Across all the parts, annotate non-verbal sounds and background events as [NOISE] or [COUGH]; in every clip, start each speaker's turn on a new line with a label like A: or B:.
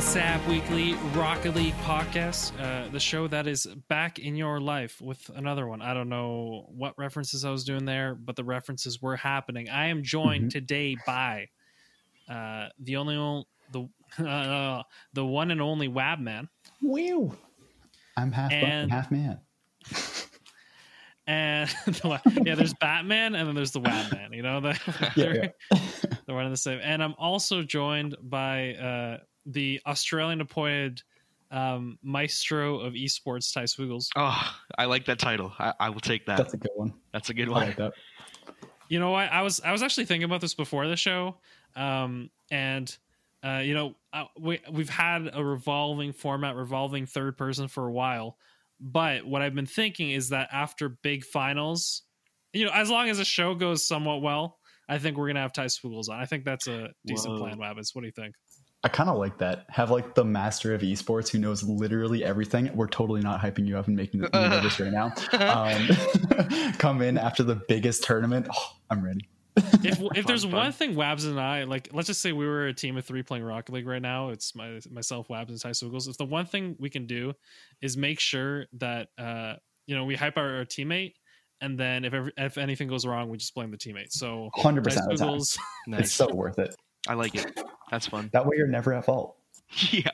A: SAP Weekly Rocket League podcast, uh, the show that is back in your life with another one. I don't know what references I was doing there, but the references were happening. I am joined
B: Mm-hmm.
A: today by uh, the only the [LAUGHS] uh, the one and only Wab Man,
B: Woo! I'm half
A: And-
B: half man.
A: and [LAUGHS] yeah, there's Batman, and then there's the Wab Man. You know, the, [LAUGHS]
B: Yeah,
A: they're, they're one and the same. And I'm also joined by uh, the Australian appointed um, maestro of esports, Ty Swiggles.
C: Oh, I like that title. I, I will take that.
B: That's a good one.
C: That's a good
B: I
C: one.
B: like that.
A: You know what? I was I was actually thinking about this before the show, um, and uh, you know uh, we we've had a revolving format, revolving third person for a while. But what I've been thinking is that after big finals, you know, as long as the show goes somewhat well, I think we're gonna have Ty Swoogles on. I think that's a decent
C: Whoa.
A: plan, Wabbits. What do you think?
B: I kind of like that. Have like the master of esports who knows literally everything. We're totally not hyping you up and making you [LAUGHS] nervous right now. Um, [LAUGHS] come in after the biggest tournament. Oh, I'm ready.
A: if [LAUGHS] if there's
C: Fun,
A: one
C: fun.
A: thing Wabs and I like, let's just say we were a team of three playing Rocket League right now. It's my myself, Wabs, and Ty Swoogles. If the one thing we can do is make sure that uh you know we hype our, our teammate, and then if ever, if anything goes wrong, we just blame the teammate. So
B: hundred percent of the time.
C: Nice.
B: It's so worth it.
C: I like it. That's fun.
B: That way you're never at fault. [LAUGHS]
C: Yeah.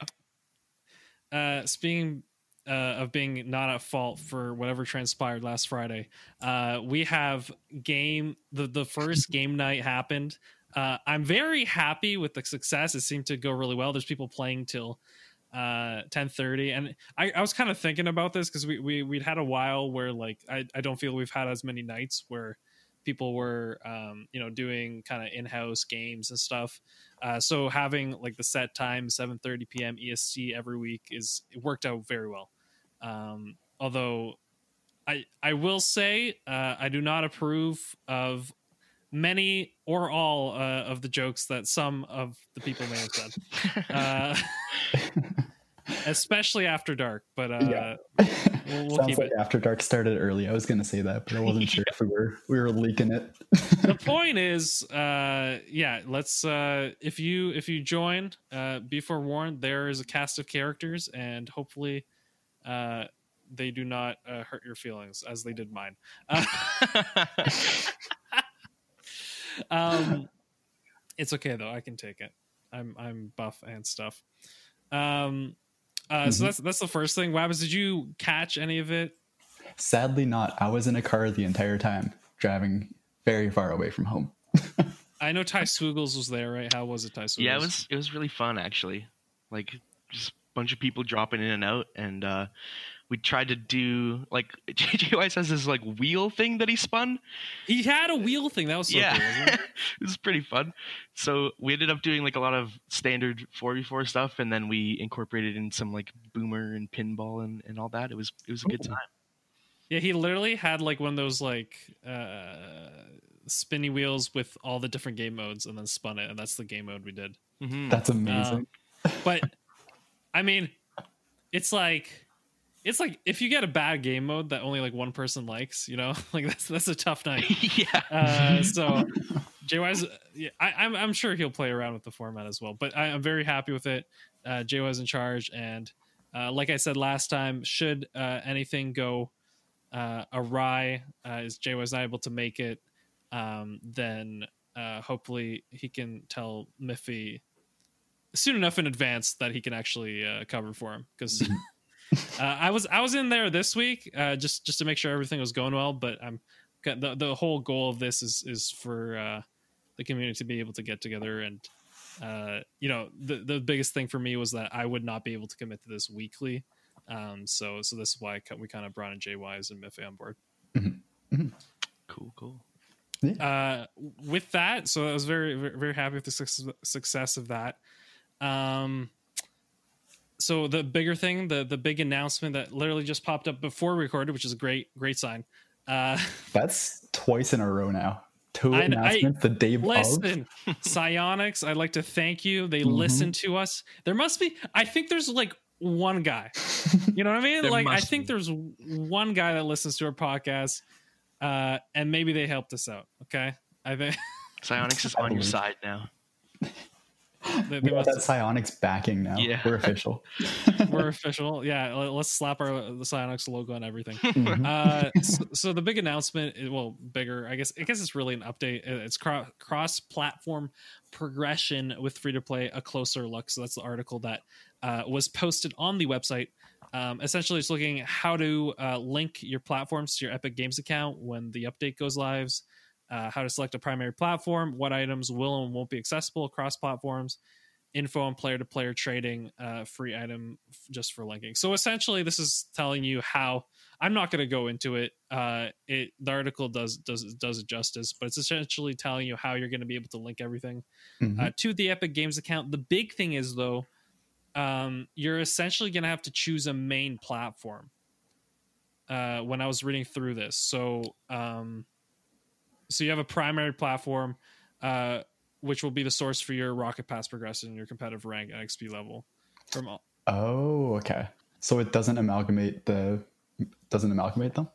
A: uh, speaking uh, of being not at fault for whatever transpired last Friday, uh, we have game the the first game night happened. Uh, I'm very happy with the success. It seemed to go really well. There's people playing till uh 10:30, and I, I was kind of thinking about this because we, we we'd had a while where like I, I don't feel we've had as many nights where people were um you know doing kind of in-house games and stuff uh, so having like the set time 7:30 p.m. EST every week is it worked out very well. Um, although I I will say uh, I do not approve of many or all uh, of the jokes that some of the people may have said, [LAUGHS] uh, [LAUGHS] especially after dark. But uh,
B: Yeah.
A: we'll, we'll
B: Sounds
A: keep
B: like
A: it.
B: After Dark started early. I was gonna say that, but I wasn't [LAUGHS] sure if we were we were leaking it.
A: the [LAUGHS] point is uh yeah let's uh if you if you join uh be forewarned there is a cast of characters and hopefully uh they do not uh, hurt your feelings as they did mine uh, [LAUGHS] um it's okay though i can take it i'm i'm buff and stuff um uh so
B: Mhm.
A: that's that's the first thing Wabbits, did you catch any of it
B: Sadly, not. I was in a car the entire time, driving very far away from home. [LAUGHS]
A: i know ty swoogles was there right how was it ty swoogles
C: yeah, it was it was really fun actually. Like just a bunch of people dropping in and out and uh we tried to do like [LAUGHS] JJ Wise has this like wheel thing that he spun.
A: he had a wheel thing that was so
C: yeah.
A: cool wasn't it? [LAUGHS]
C: it was pretty fun. So we ended up doing like a lot of standard 4v4 stuff and then we incorporated in some like boomer and pinball and, and all that. It was it was a good
B: Ooh.
C: time.
A: Yeah, he literally had like one of those like uh spinny wheels with all the different game modes and then spun it and that's the game mode we did.
C: Mhm.
B: That's amazing. [LAUGHS]
A: But I mean, it's like it's like if you get a bad game mode that only like one person likes, you know, [LAUGHS] like that's that's a tough night. [LAUGHS]
C: yeah.
A: Uh, so [LAUGHS] JY's, yeah, I, I'm I'm sure he'll play around with the format as well. But I, I'm very happy with it. Uh, JY's in charge, and uh, like I said last time, should uh, anything go uh, awry, uh, is JY's not able to make it, um, then uh, hopefully he can tell Miffy soon enough in advance that he can actually uh, cover for him because. [LAUGHS] Uh, I was I was in there this week uh, just just to make sure everything was going well, but I'm the the whole goal of this is is for uh, the community to be able to get together and uh, you know the the biggest thing for me was that I would not be able to commit to this weekly. Um, so so this is why we kind of brought in JY's and Miffy on board.
C: Cool, cool.
A: Uh, with that, so I was very very, very happy with the success, success of that. Um, so the bigger thing, the the big announcement that literally just popped up before we recorded, which is a great great sign. Uh, [LAUGHS]
B: That's twice in a row now. Two
A: I- I-
B: announcements the day of.
A: Listen, Psyonix, I'd like to thank you. They
B: Mhm.
A: listen to us. There must be, I think there's like one guy. You know what I mean? [LAUGHS] Like, I think
C: be.
A: there's one guy that listens to our podcast, uh, and maybe they helped us out. Okay. I think,
C: Psyonix is on your side now.
A: They,
B: We
A: they
B: got that
A: must,
B: Psyonix backing now.
C: Yeah.
B: We're official. [LAUGHS]
A: we're [LAUGHS] official. Yeah, let- let's slap our the Psyonix logo on everything. [LAUGHS]
B: Mhm.
A: uh, so, so the big announcement, is- well, bigger, I guess. I guess it's really an update. Uh, It's cro- cross-platform progression with free-to-play. A closer look. So that's the article that uh, was posted on the website. Um, essentially, it's looking at how to uh, link your platforms to your Epic Games account when the update goes live. Uh, how to select a primary platform, what items will and won't be accessible across platforms, info on player-to-player trading, uh, free item f- just for linking. So essentially, this is telling you how I'm not going to go into it. Uh, it the article does does does it justice, but it's essentially telling you how you're going to be able to link everything uh, to the Epic Games account. The big thing is though, um, you're essentially going to have to choose a main platform. Uh, when I was reading through this, so um, so you have a primary platform, uh, which will be the source for your Rocket Pass progression, your competitive rank, and XP level from all,
B: oh, okay. So it doesn't amalgamate the doesn't amalgamate them.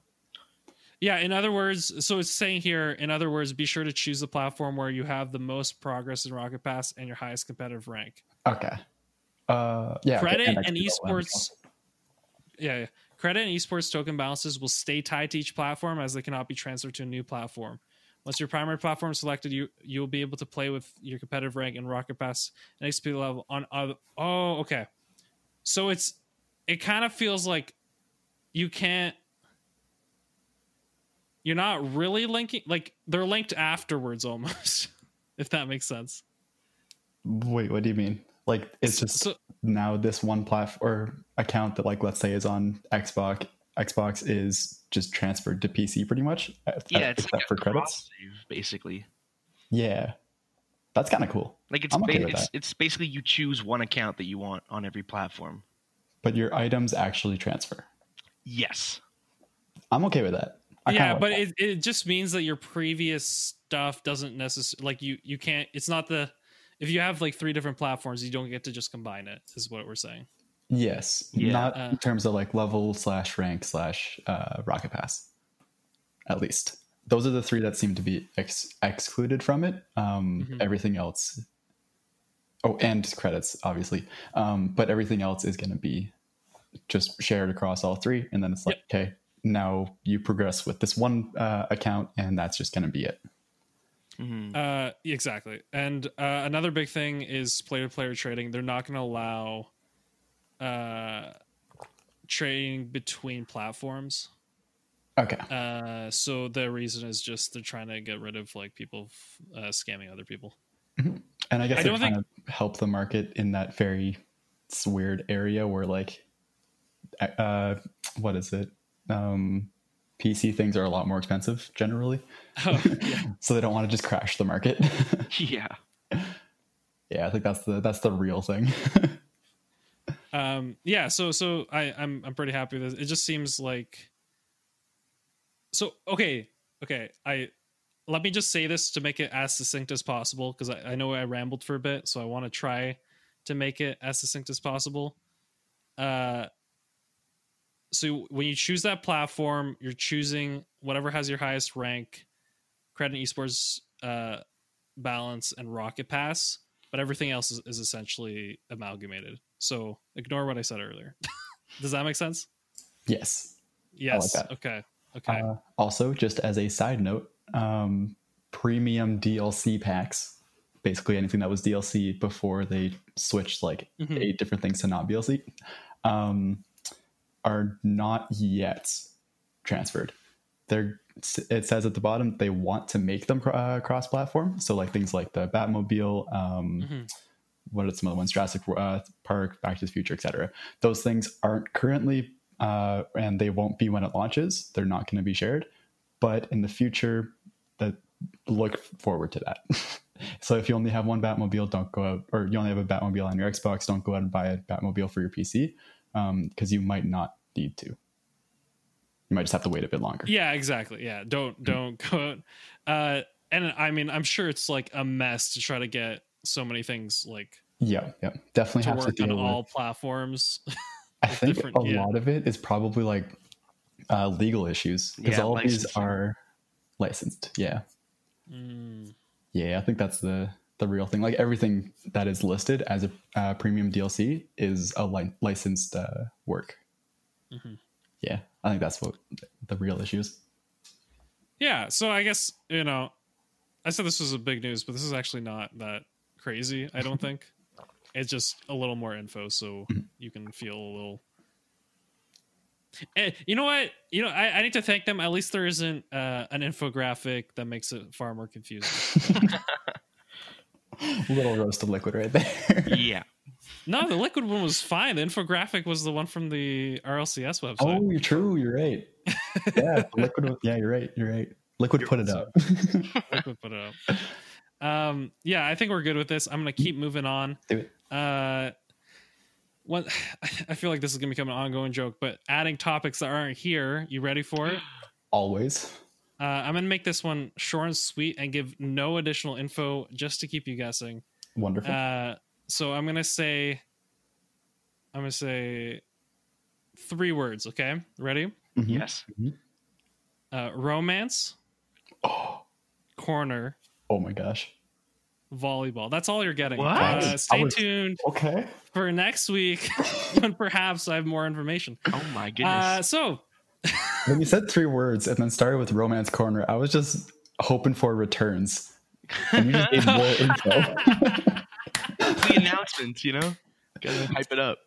A: Yeah, in other words, so it's saying here, in other words, be sure to choose the platform where you have the most progress in Rocket Pass and your highest competitive rank.
B: Okay. Uh, yeah.
A: Credit and
B: XP level, that makes
A: esports, yeah, yeah, credit and esports token balances will stay tied to each platform as they cannot be transferred to a new platform. Once your primary platform is selected, you you'll be able to play with your competitive rank and Rocket Pass and XP level on other. Oh, okay. So it's it kind of feels like you can't you're not really linking like they're linked afterwards almost [LAUGHS] if that makes sense
B: Wait, what do you mean? Like it's just
A: so
B: now this one platform or account that like let's say is on Xbox Xbox is just transferred to PC pretty much. uh,
C: Yeah, it's
B: except
C: like
B: for credits.
C: save, basically.
B: Yeah, that's kind of cool.
C: Like it's
B: I'm okay
C: ba-
B: with
C: it's,
B: that.
C: it's basically you choose one account that you want on every platform.
B: But your items actually transfer.
C: Yes.
B: I'm okay with that. I kinda
A: yeah
B: like
A: but
B: that.
A: it, it just means that your previous stuff doesn't necessarily like you you can't it's not the if you have like three different platforms you don't get to just combine it is what we're saying
B: yes,
C: Yeah.
B: not
A: Uh,
B: in terms of like level slash rank slash uh, rocket pass. At least those are the three that seem to be ex- excluded from it. Um,
A: Mhm.
B: Everything else. Oh, and credits, obviously. Um, but everything else is going to be just shared across all three. And then it's like, okay, now you progress with this one uh, account, and that's just going to be it.
C: Mm-hmm.
A: Uh, exactly. And uh, another big thing is player to player trading. They're not going to allow uh, trading between platforms.
B: Okay.
A: Uh, so the reason is just they're trying to get rid of like people uh, scamming other people.
B: And I guess
A: I
B: they
A: don't
B: kind of help the market in that very weird area where, like, uh, what is it? Um, PC things are a lot more expensive generally, [LAUGHS]
A: Oh, yeah. [LAUGHS]
B: so they don't want to just crash the market. [LAUGHS]
C: Yeah.
B: yeah, I think that's the that's the real thing.
A: Um yeah so so i i'm i'm pretty happy with this it just seems like so okay okay i let me just say this to make it as succinct as possible because I, I know i rambled for a bit so i want to try to make it as succinct as possible uh so when you choose that platform you're choosing whatever has your highest rank credit esports uh balance and rocket pass but everything else is, is essentially amalgamated. So ignore what I said earlier. [LAUGHS] Does that make sense?
B: yes.
A: Yes.
B: that.
A: Okay. Okay.
B: Uh, also, just as a side note, um, premium DLC packs, basically anything that was DLC before they switched like
A: Mhm.
B: eight different things to not DLC, um, are not yet transferred. They're it says at the bottom they want to make them uh, cross-platform. So like things like the Batmobile, um,
A: Mhm.
B: What are some other ones? Jurassic uh, Park, Back to the Future, etc. Those things aren't currently, uh, and they won't be when it launches. They're not going to be shared, but in the future, that look forward to that. [LAUGHS] so if you only have one Batmobile, don't go out, or you only have a Batmobile on your Xbox, don't go out and buy a Batmobile for your PC because you might not need to. You might just have to wait a bit longer.
A: Yeah, exactly. Yeah. Don't don't go out. Uh and I mean I'm sure it's like a mess to try to get so many things like
B: Yeah, yeah, definitely
A: to
B: have to
A: work on
B: deal with.
A: all platforms. [LAUGHS]
B: I think a
A: yeah.
B: lot of it is probably like uh, legal issues because
C: Yeah,
B: all of these are licensed. Yeah,
A: Mm.
B: yeah. I think that's the the real thing. Like everything that is listed as a uh, premium DLC is a li- licensed uh, work.
A: Mhm.
B: Yeah, I think that's what the real issue is.
A: Yeah, so I guess you know, I said this was a big news, but this is actually not that crazy. I don't [LAUGHS] think it's just a little more info, so you can feel a little. Eh, you know what? You know, I, I need to thank them. At least there isn't uh, an infographic that makes it far more confusing. [LAUGHS]
B: Little roast of liquid right there.
C: yeah.
A: no, the liquid one was fine. The infographic was the one from the RLCS website.
B: oh, you're true. You're right. [LAUGHS] Yeah, liquid. Yeah, you're right. You're right. Liquid put it up.
A: Liquid put it up. Um, yeah, I think we're good with this. I'm gonna keep moving on.
B: Do it.
A: uh what [SIGHS] I feel like this is gonna become an ongoing joke, but adding topics that aren't here. You ready for it?
B: Always.
A: Uh, I'm gonna make this one short and sweet and give no additional info just to keep you guessing.
B: Wonderful.
A: Uh, so I'm gonna say, I'm gonna say three words. Okay, ready?
B: Mhm.
C: Yes.
A: Uh, romance,
B: Oh,
A: corner,
B: oh my gosh.
A: volleyball. That's all you're getting.
C: What?
A: Uh, stay
B: was-
A: tuned
B: Okay.
A: for next week [LAUGHS] when perhaps I have more information.
C: Oh my
A: Uh,
C: goodness.
A: so [LAUGHS]
B: When you said three words and then started with romance corner, I was just hoping for returns. And you just gave more [LAUGHS] info.
C: the announcements, you know? Gotta hype it up.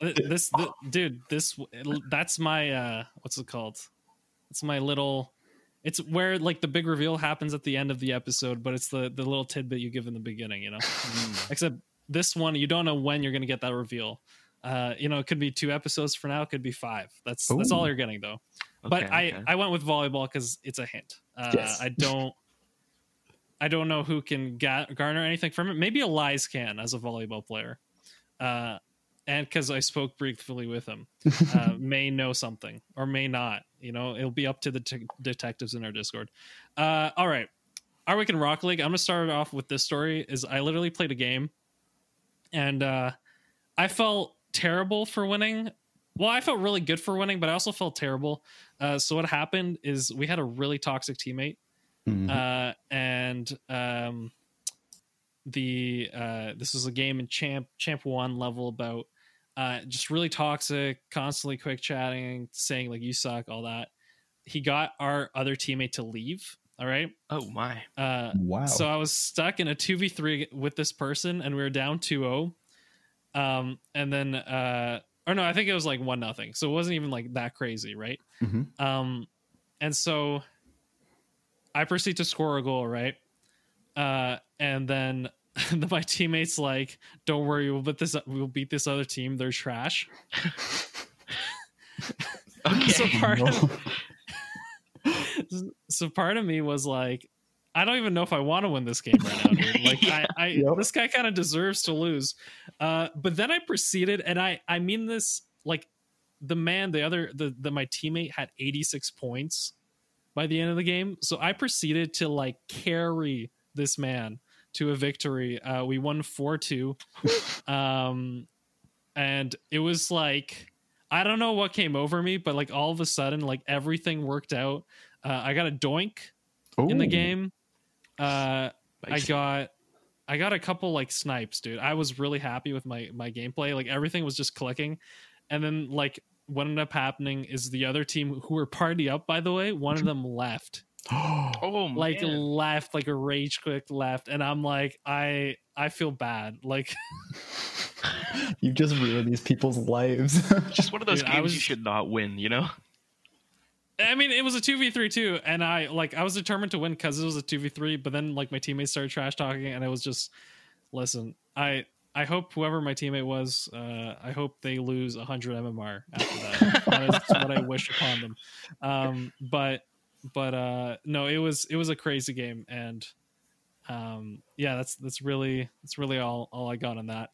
A: Th- this th- dude this that's my uh what's it called it's my little it's where like the big reveal happens at the end of the episode but it's the the little tidbit you give in the beginning you know? Except this one you don't know when you're gonna get that reveal. Uh you know it could be two episodes for now it could be five. That's that's all you're getting though. But i
C: okay.
A: i went with volleyball because it's a hint. Uh
B: Yes.
A: i don't i don't know who can ga- garner anything from it. Maybe elias can as a volleyball player. Uh and because i spoke briefly with him [LAUGHS] uh, may know something or may not you know it'll be up to the t- detectives in our discord. Uh all right. Our week in rock league i'm gonna start off with this story is i literally played a game and uh i felt terrible for winning. Well i felt really good for winning but i also felt terrible. Uh so what happened is we had a really toxic teammate
B: Mhm.
A: uh, and um, the uh, this was a game in champ champ one level about uh, just really toxic, constantly quick chatting, saying like you suck, all that. He got our other teammate to leave. All right.
C: Oh my.
A: Uh,
B: wow.
A: so I was stuck in a 2v3 with this person and we were down 2-0. Um and then uh or no, I think it was like 1 nothing. So it wasn't even like that crazy, right?
B: Mhm.
A: Um and so I proceed to score a goal, right? Uh and then [LAUGHS] my teammates like, "Don't worry, we'll beat this we'll beat this other team. They're trash." [LAUGHS]
C: Okay.
A: So part of, [LAUGHS] so part of me was like i don't even know if i want to win this game right now dude. like i, I
B: Yep.
A: this guy kind of deserves to lose uh but then i proceeded and i i mean this like the man the other the, the my teammate had 86 points by the end of the game so i proceeded to like carry this man to a victory. Uh we won 4-2 um and it was like i don't know what came over me but like all of a sudden like everything worked out. Uh, i got a doink in the game. Uh i got i got a couple like snipes dude. I was really happy with my my gameplay. Like everything was just clicking. And then like what ended up happening is the other team who were party up by the way one of [LAUGHS] them left [GASPS]
C: Oh
A: like
C: man.
A: left like a rage quick left and i'm like i i feel bad like [LAUGHS]
B: you just ruined these people's lives. [LAUGHS]
C: just one of those
A: Dude,
C: games
A: was-
C: you should not win, you know?
A: I mean, it was a two v three too, and I like I was determined to win because it was a two v three. But then like my teammates started trash talking, and it was just, listen, I I hope whoever my teammate was, uh, I hope they lose hundred MMR after that. that is what I wish upon them. Um, but but uh, no, it was it was a crazy game, and um, yeah, that's that's really that's really all all I got on that.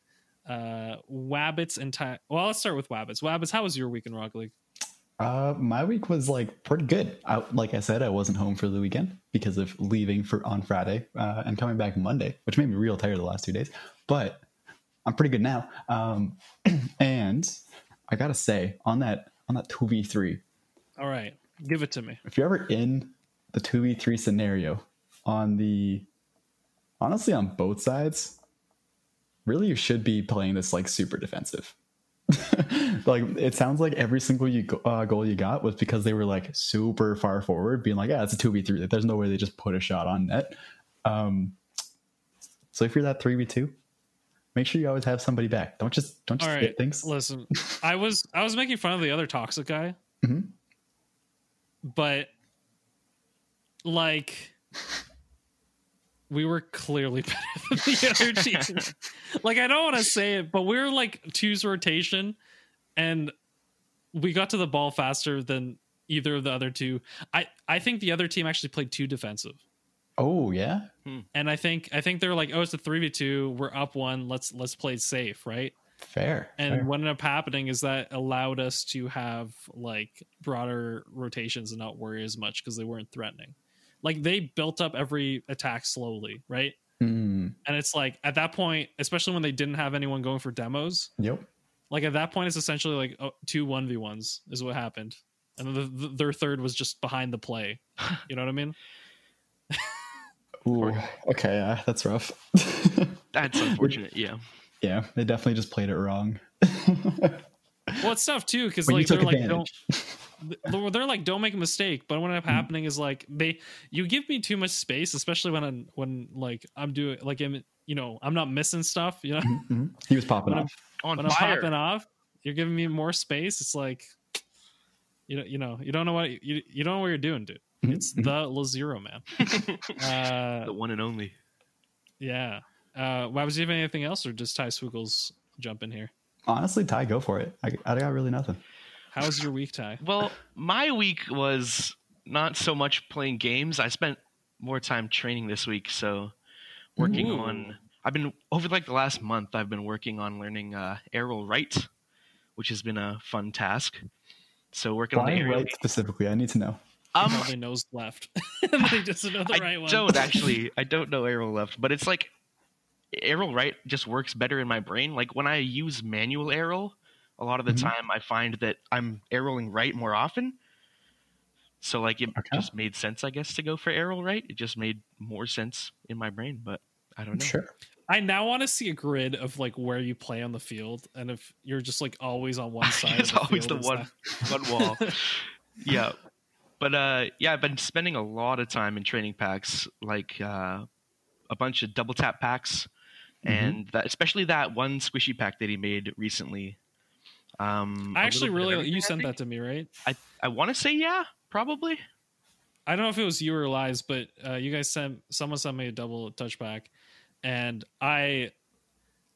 A: Uh, Wabbits and time. Well, let's start with Wabbits. Wabbits, how was your week in rock League?
B: Uh, my week was like pretty good. I, like I said, I wasn't home for the weekend because of leaving for on Friday uh, and coming back Monday, which made me real tired the last two days. But I'm pretty good now. Um, [CLEARS THROAT] and I gotta say, on that on that two v three,
A: All right, give it to me.
B: if you're ever in the two v three scenario on the honestly, on both sides, really you should be playing this like super defensive. [LAUGHS] like it sounds like every single you uh, goal you got was because they were like super far forward, being like, "Yeah, it's a two v three. There's no way they just put a shot on net." Um, so if you're that three v two, make sure you always have somebody back. Don't just don't just
A: All right,
B: get things.
A: listen. I was I was making fun of the other toxic guy, [LAUGHS]
B: Mhm.
A: But like we were clearly [LAUGHS] better than the other [LAUGHS] team. like I don't want to say it, but we were like two's rotation, and we got to the ball faster than either of the other two. I I think the other team actually played too defensive.
B: Oh yeah, hmm.
A: And I think I think they're like, oh, it's a three v two. We're up one. Let's let's play safe, right?
B: Fair.
A: And
B: fair.
A: what ended up happening is that allowed us to have like broader rotations and not worry as much because they weren't threatening. Like they built up every attack slowly, right?
B: Mm,
A: And it's like at that point, especially when they didn't have anyone going for demos,
B: yep.
A: like at that point, it's essentially like oh, two one v ones is what happened, and the, the, their third was just behind the play. [SIGHS] You know what I mean?
B: Ooh, okay, yeah, that's rough. [LAUGHS]
C: That's unfortunate. Yeah.
B: Yeah, they definitely just played it wrong.
A: Well, it's tough too because like they're
B: took
A: like don't [LAUGHS] they're they're like don't make a mistake but what ended up
B: Mm.
A: happening is like they you give me too much space especially when i'm when like i'm doing like i'm you know i'm not missing stuff you know
B: Mhm. He was popping
A: When I'm-
B: off.
C: On
A: when i'm popping off you're giving me more space it's like you know you know you don't know what you, you don't know what you're doing dude
B: Mhm,
A: it's
B: mhm.
A: the lazero man [LAUGHS] uh
C: the one and only.
A: yeah uh why was you have anything else or just ty swoogles jump in here
B: Honestly, Ty, go for it. I, I got really nothing.
A: how was your week ty [LAUGHS]
C: Well, my week was not so much playing games. I spent more time training this week, so working
A: Ooh.
C: on. I've been over like the last month. I've been working on learning uh, air roll right, which has been a fun task. So working on the aerial.
B: right specifically? I need to know.
C: Um,
A: probably knows left and [LAUGHS] they just know the
C: I
A: right one
C: don't actually. I don't know air roll left, but it's like air roll right just works better in my brain. Like when I use manual air roll, a lot of the
B: Mhm.
C: time I find that I'm air rolling right more often. So like it
B: Okay.
C: just made sense, I guess, to go for air roll right. It just made more sense in my brain, but I don't know.
B: Sure.
A: I now want to see a grid of like where you play on the field, and if you're just like always on one [LAUGHS] side,
C: it's
A: the
C: always
A: field
C: the one [LAUGHS] one wall. [LAUGHS] yeah, but uh, yeah, I've been spending a lot of time in training packs, like uh, a bunch of double tap packs. And that, especially that one squishy pack that he made recently. Um,
A: I
C: a
A: actually
C: little bit of
A: really you sent that to me, right?
C: I I want to say yeah, probably.
A: I don't know if it was you or Lies, but uh, you guys sent someone sent me a double touch pack, and I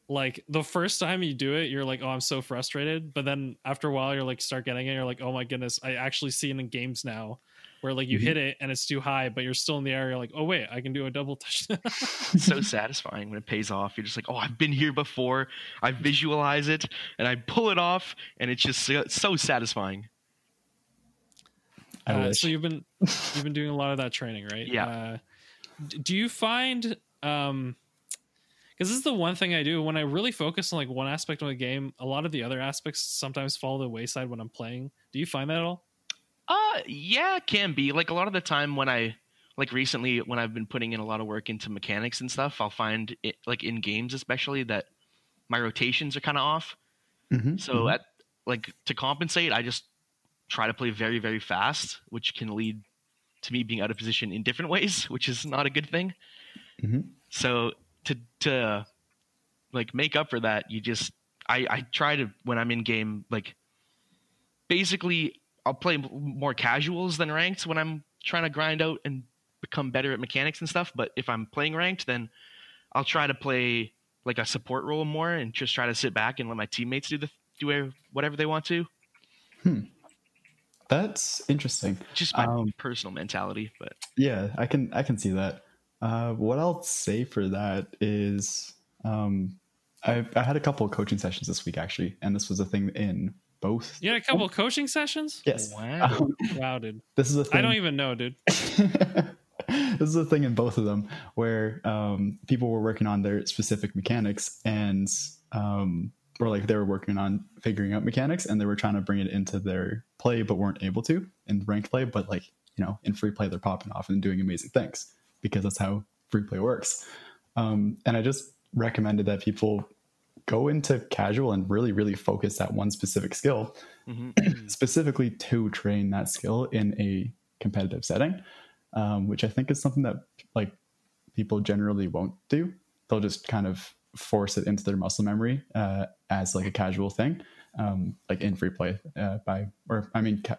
A: like the first time you do it, you're like, oh, I'm so frustrated. But then after a while, you're like, start getting it. You're like, oh my goodness, I actually see it in games now, where like you
B: Mhm.
A: hit it and it's too high, but you're still in the area. Like, oh wait, I can do a double touch. [LAUGHS]
C: So satisfying when it pays off. You're just like, oh, I've been here before. I visualize it and I pull it off, and it's just so, so satisfying.
A: Uh, so you've been [LAUGHS] you've been doing a lot of that training, right?
C: Yeah.
A: Uh, do you find um because this is the one thing I do when I really focus on like one aspect of a game, a lot of the other aspects sometimes fall to the wayside when I'm playing. Do you find that at all?
C: Uh, yeah, it can be. Like a lot of the time when I, like recently when I've been putting in a lot of work into mechanics and stuff, I'll find it like in games especially that my rotations are kind of off.
B: Mhm,
C: So
B: mhm.
C: at like to compensate, I just try to play very very fast, which can lead to me being out of position in different ways, [LAUGHS] which is not a good thing.
B: Mhm.
C: So to to like make up for that, you just I I try to when I'm in game like basically I'll play more casuals than ranked when I'm trying to grind out and become better at mechanics and stuff. But if I'm playing ranked, then I'll try to play like a support role more and just try to sit back and let my teammates do the do whatever they want to. Hmm.
B: That's interesting.
C: Just my
B: Um,
C: personal mentality, but
B: Yeah, I can I can see that. Uh, what I'll say for that is, um, I I had a couple of coaching sessions this week actually, and this was a thing in both.
A: You had a couple of coaching sessions?
B: Yes.
C: wow.
B: Um,
A: Wow, dude.
B: this is a thing.
A: I don't even know, dude. [LAUGHS]
B: this is a thing in both of them where um, people were working on their specific mechanics and um, or like they were working on figuring out mechanics and they were trying to bring it into their play but weren't able to in ranked play but like you know in free play they're popping off and doing amazing things because that's how free play works Um, and I just recommended that people go into casual and really, really focus that one specific skill,
C: Mhm. [CLEARS THROAT]
B: specifically to train that skill in a competitive setting, um, which I think is something that like people generally won't do. They'll just kind of force it into their muscle memory uh, as like a casual thing, um, like in free play uh, by, or I mean, ca-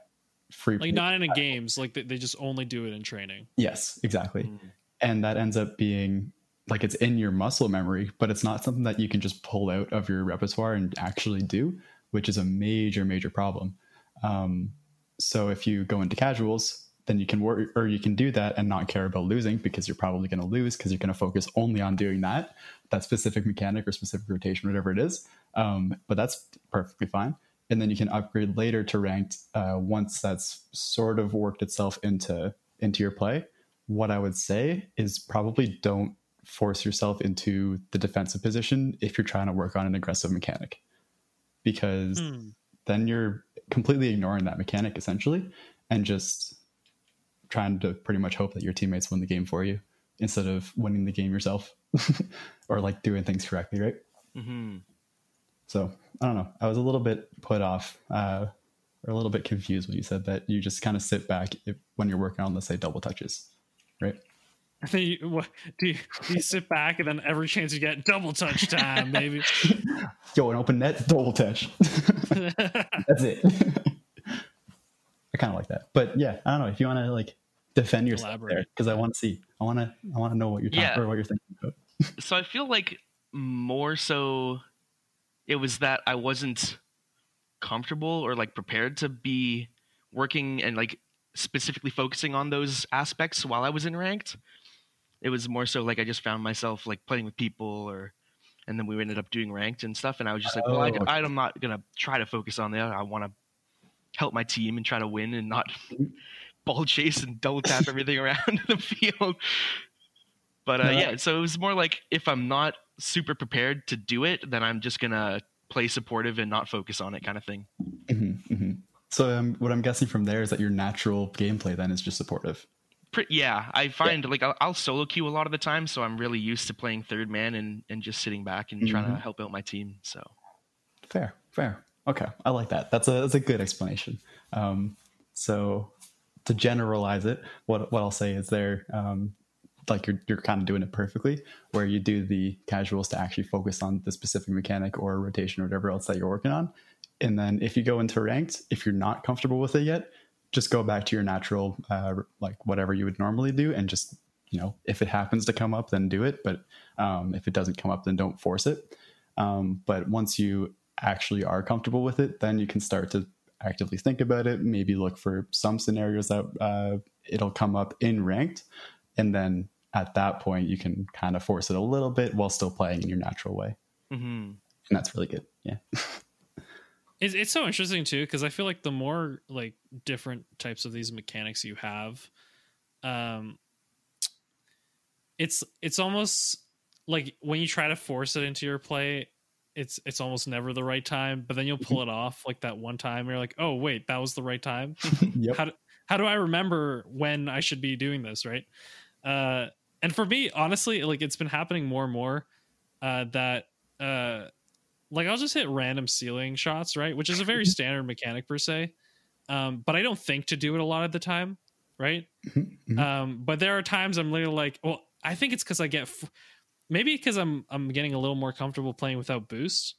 B: free
A: like not in a games like they, they just only do it in training
B: Yes, exactly.
C: Mm.
B: And that ends up being like it's in your muscle memory, but it's not something that you can just pull out of your repertoire and actually do, which is a major, major problem. Um, so if you go into casuals, then you can work or you can do that and not care about losing because you're probably going to lose because you're going to focus only on doing that, that specific mechanic or specific rotation, whatever it is. Um, but that's perfectly fine. And then you can upgrade later to ranked uh, once that's sort of worked itself into into your play what I would say is probably don't force yourself into the defensive position if you're trying to work on an aggressive mechanic, because
A: Hmm.
B: then you're completely ignoring that mechanic essentially and just trying to pretty much hope that your teammates win the game for you instead of winning the game yourself [LAUGHS] or like doing things correctly, right?
C: Mhm.
B: So I don't know. I was a little bit put off uh, or a little bit confused when you said that you just kind of sit back if, when you're working on, let's say, double touches, right?
A: I [LAUGHS] think you, what, do you, do you sit back and then every chance you get double touch time, maybe? [LAUGHS]
B: Yo, an open net, double touch. [LAUGHS] That's it. I kind of like that, but yeah, I don't know if you want to like defend yourself there because I want to see, I want to, I want to know what you're talking
C: Yeah.
B: or what you're thinking about.
C: so I feel like more so it was that I wasn't comfortable or like prepared to be working and like specifically focusing on those aspects while I was in ranked. It was more so like I just found myself like playing with people or and then we ended up doing ranked and stuff and I was just like, well, I,
B: Oh, okay.
C: I'm not going to try to focus on that. I want to help my team and try to win and not [LAUGHS] ball chase and double tap everything [LAUGHS] around the field. But uh, yeah, so it was more like if I'm not super prepared to do it, then I'm just gonna play supportive and not focus on it, kind of thing.
B: hmm hmm So um, what I'm guessing from there is that your natural gameplay then is just supportive.
C: Pre- yeah, I find like I'll, I'll solo queue a lot of the time, so I'm really used to playing third man and, and just sitting back and trying to
B: Mhm.
C: help out my team. So
B: Fair, fair. Okay, I like that. That's a that's a good explanation. Um, so to generalize it, what what I'll say is there, um, like you're you're kind of doing it perfectly, where you do the casuals to actually focus on the specific mechanic or rotation or whatever else that you're working on, and then if you go into ranked, if you're not comfortable with it yet, just go back to your natural, uh, like whatever you would normally do, and just you know if it happens to come up, then do it. But um, if it doesn't come up, then don't force it. Um, but once you actually are comfortable with it, then you can start to actively think about it. Maybe look for some scenarios that uh, it'll come up in ranked, and then at that point you can kind of force it a little bit while still playing in your natural way,
C: hmm
B: and that's really good. Yeah. [LAUGHS]
A: It's, it's so interesting too because I feel like the more like different types of these mechanics you have, um, it's it's almost like when you try to force it into your play, it's it's almost never the right time. But then you'll pull it off like that one time. You're like, oh wait, that was the right time. [LAUGHS]
B: yep.
A: how do, how do I remember when I should be doing this, right? Uh, and for me, honestly, like it's been happening more and more uh, that uh, like I'll just hit random ceiling shots, right? Which is a very standard mechanic per se, um, but I don't think to do it a lot of the time, right?
B: Mhm.
A: Um, but there are times I'm literally like, well, I think it's because I get f- maybe because I'm I'm getting a little more comfortable playing without boost.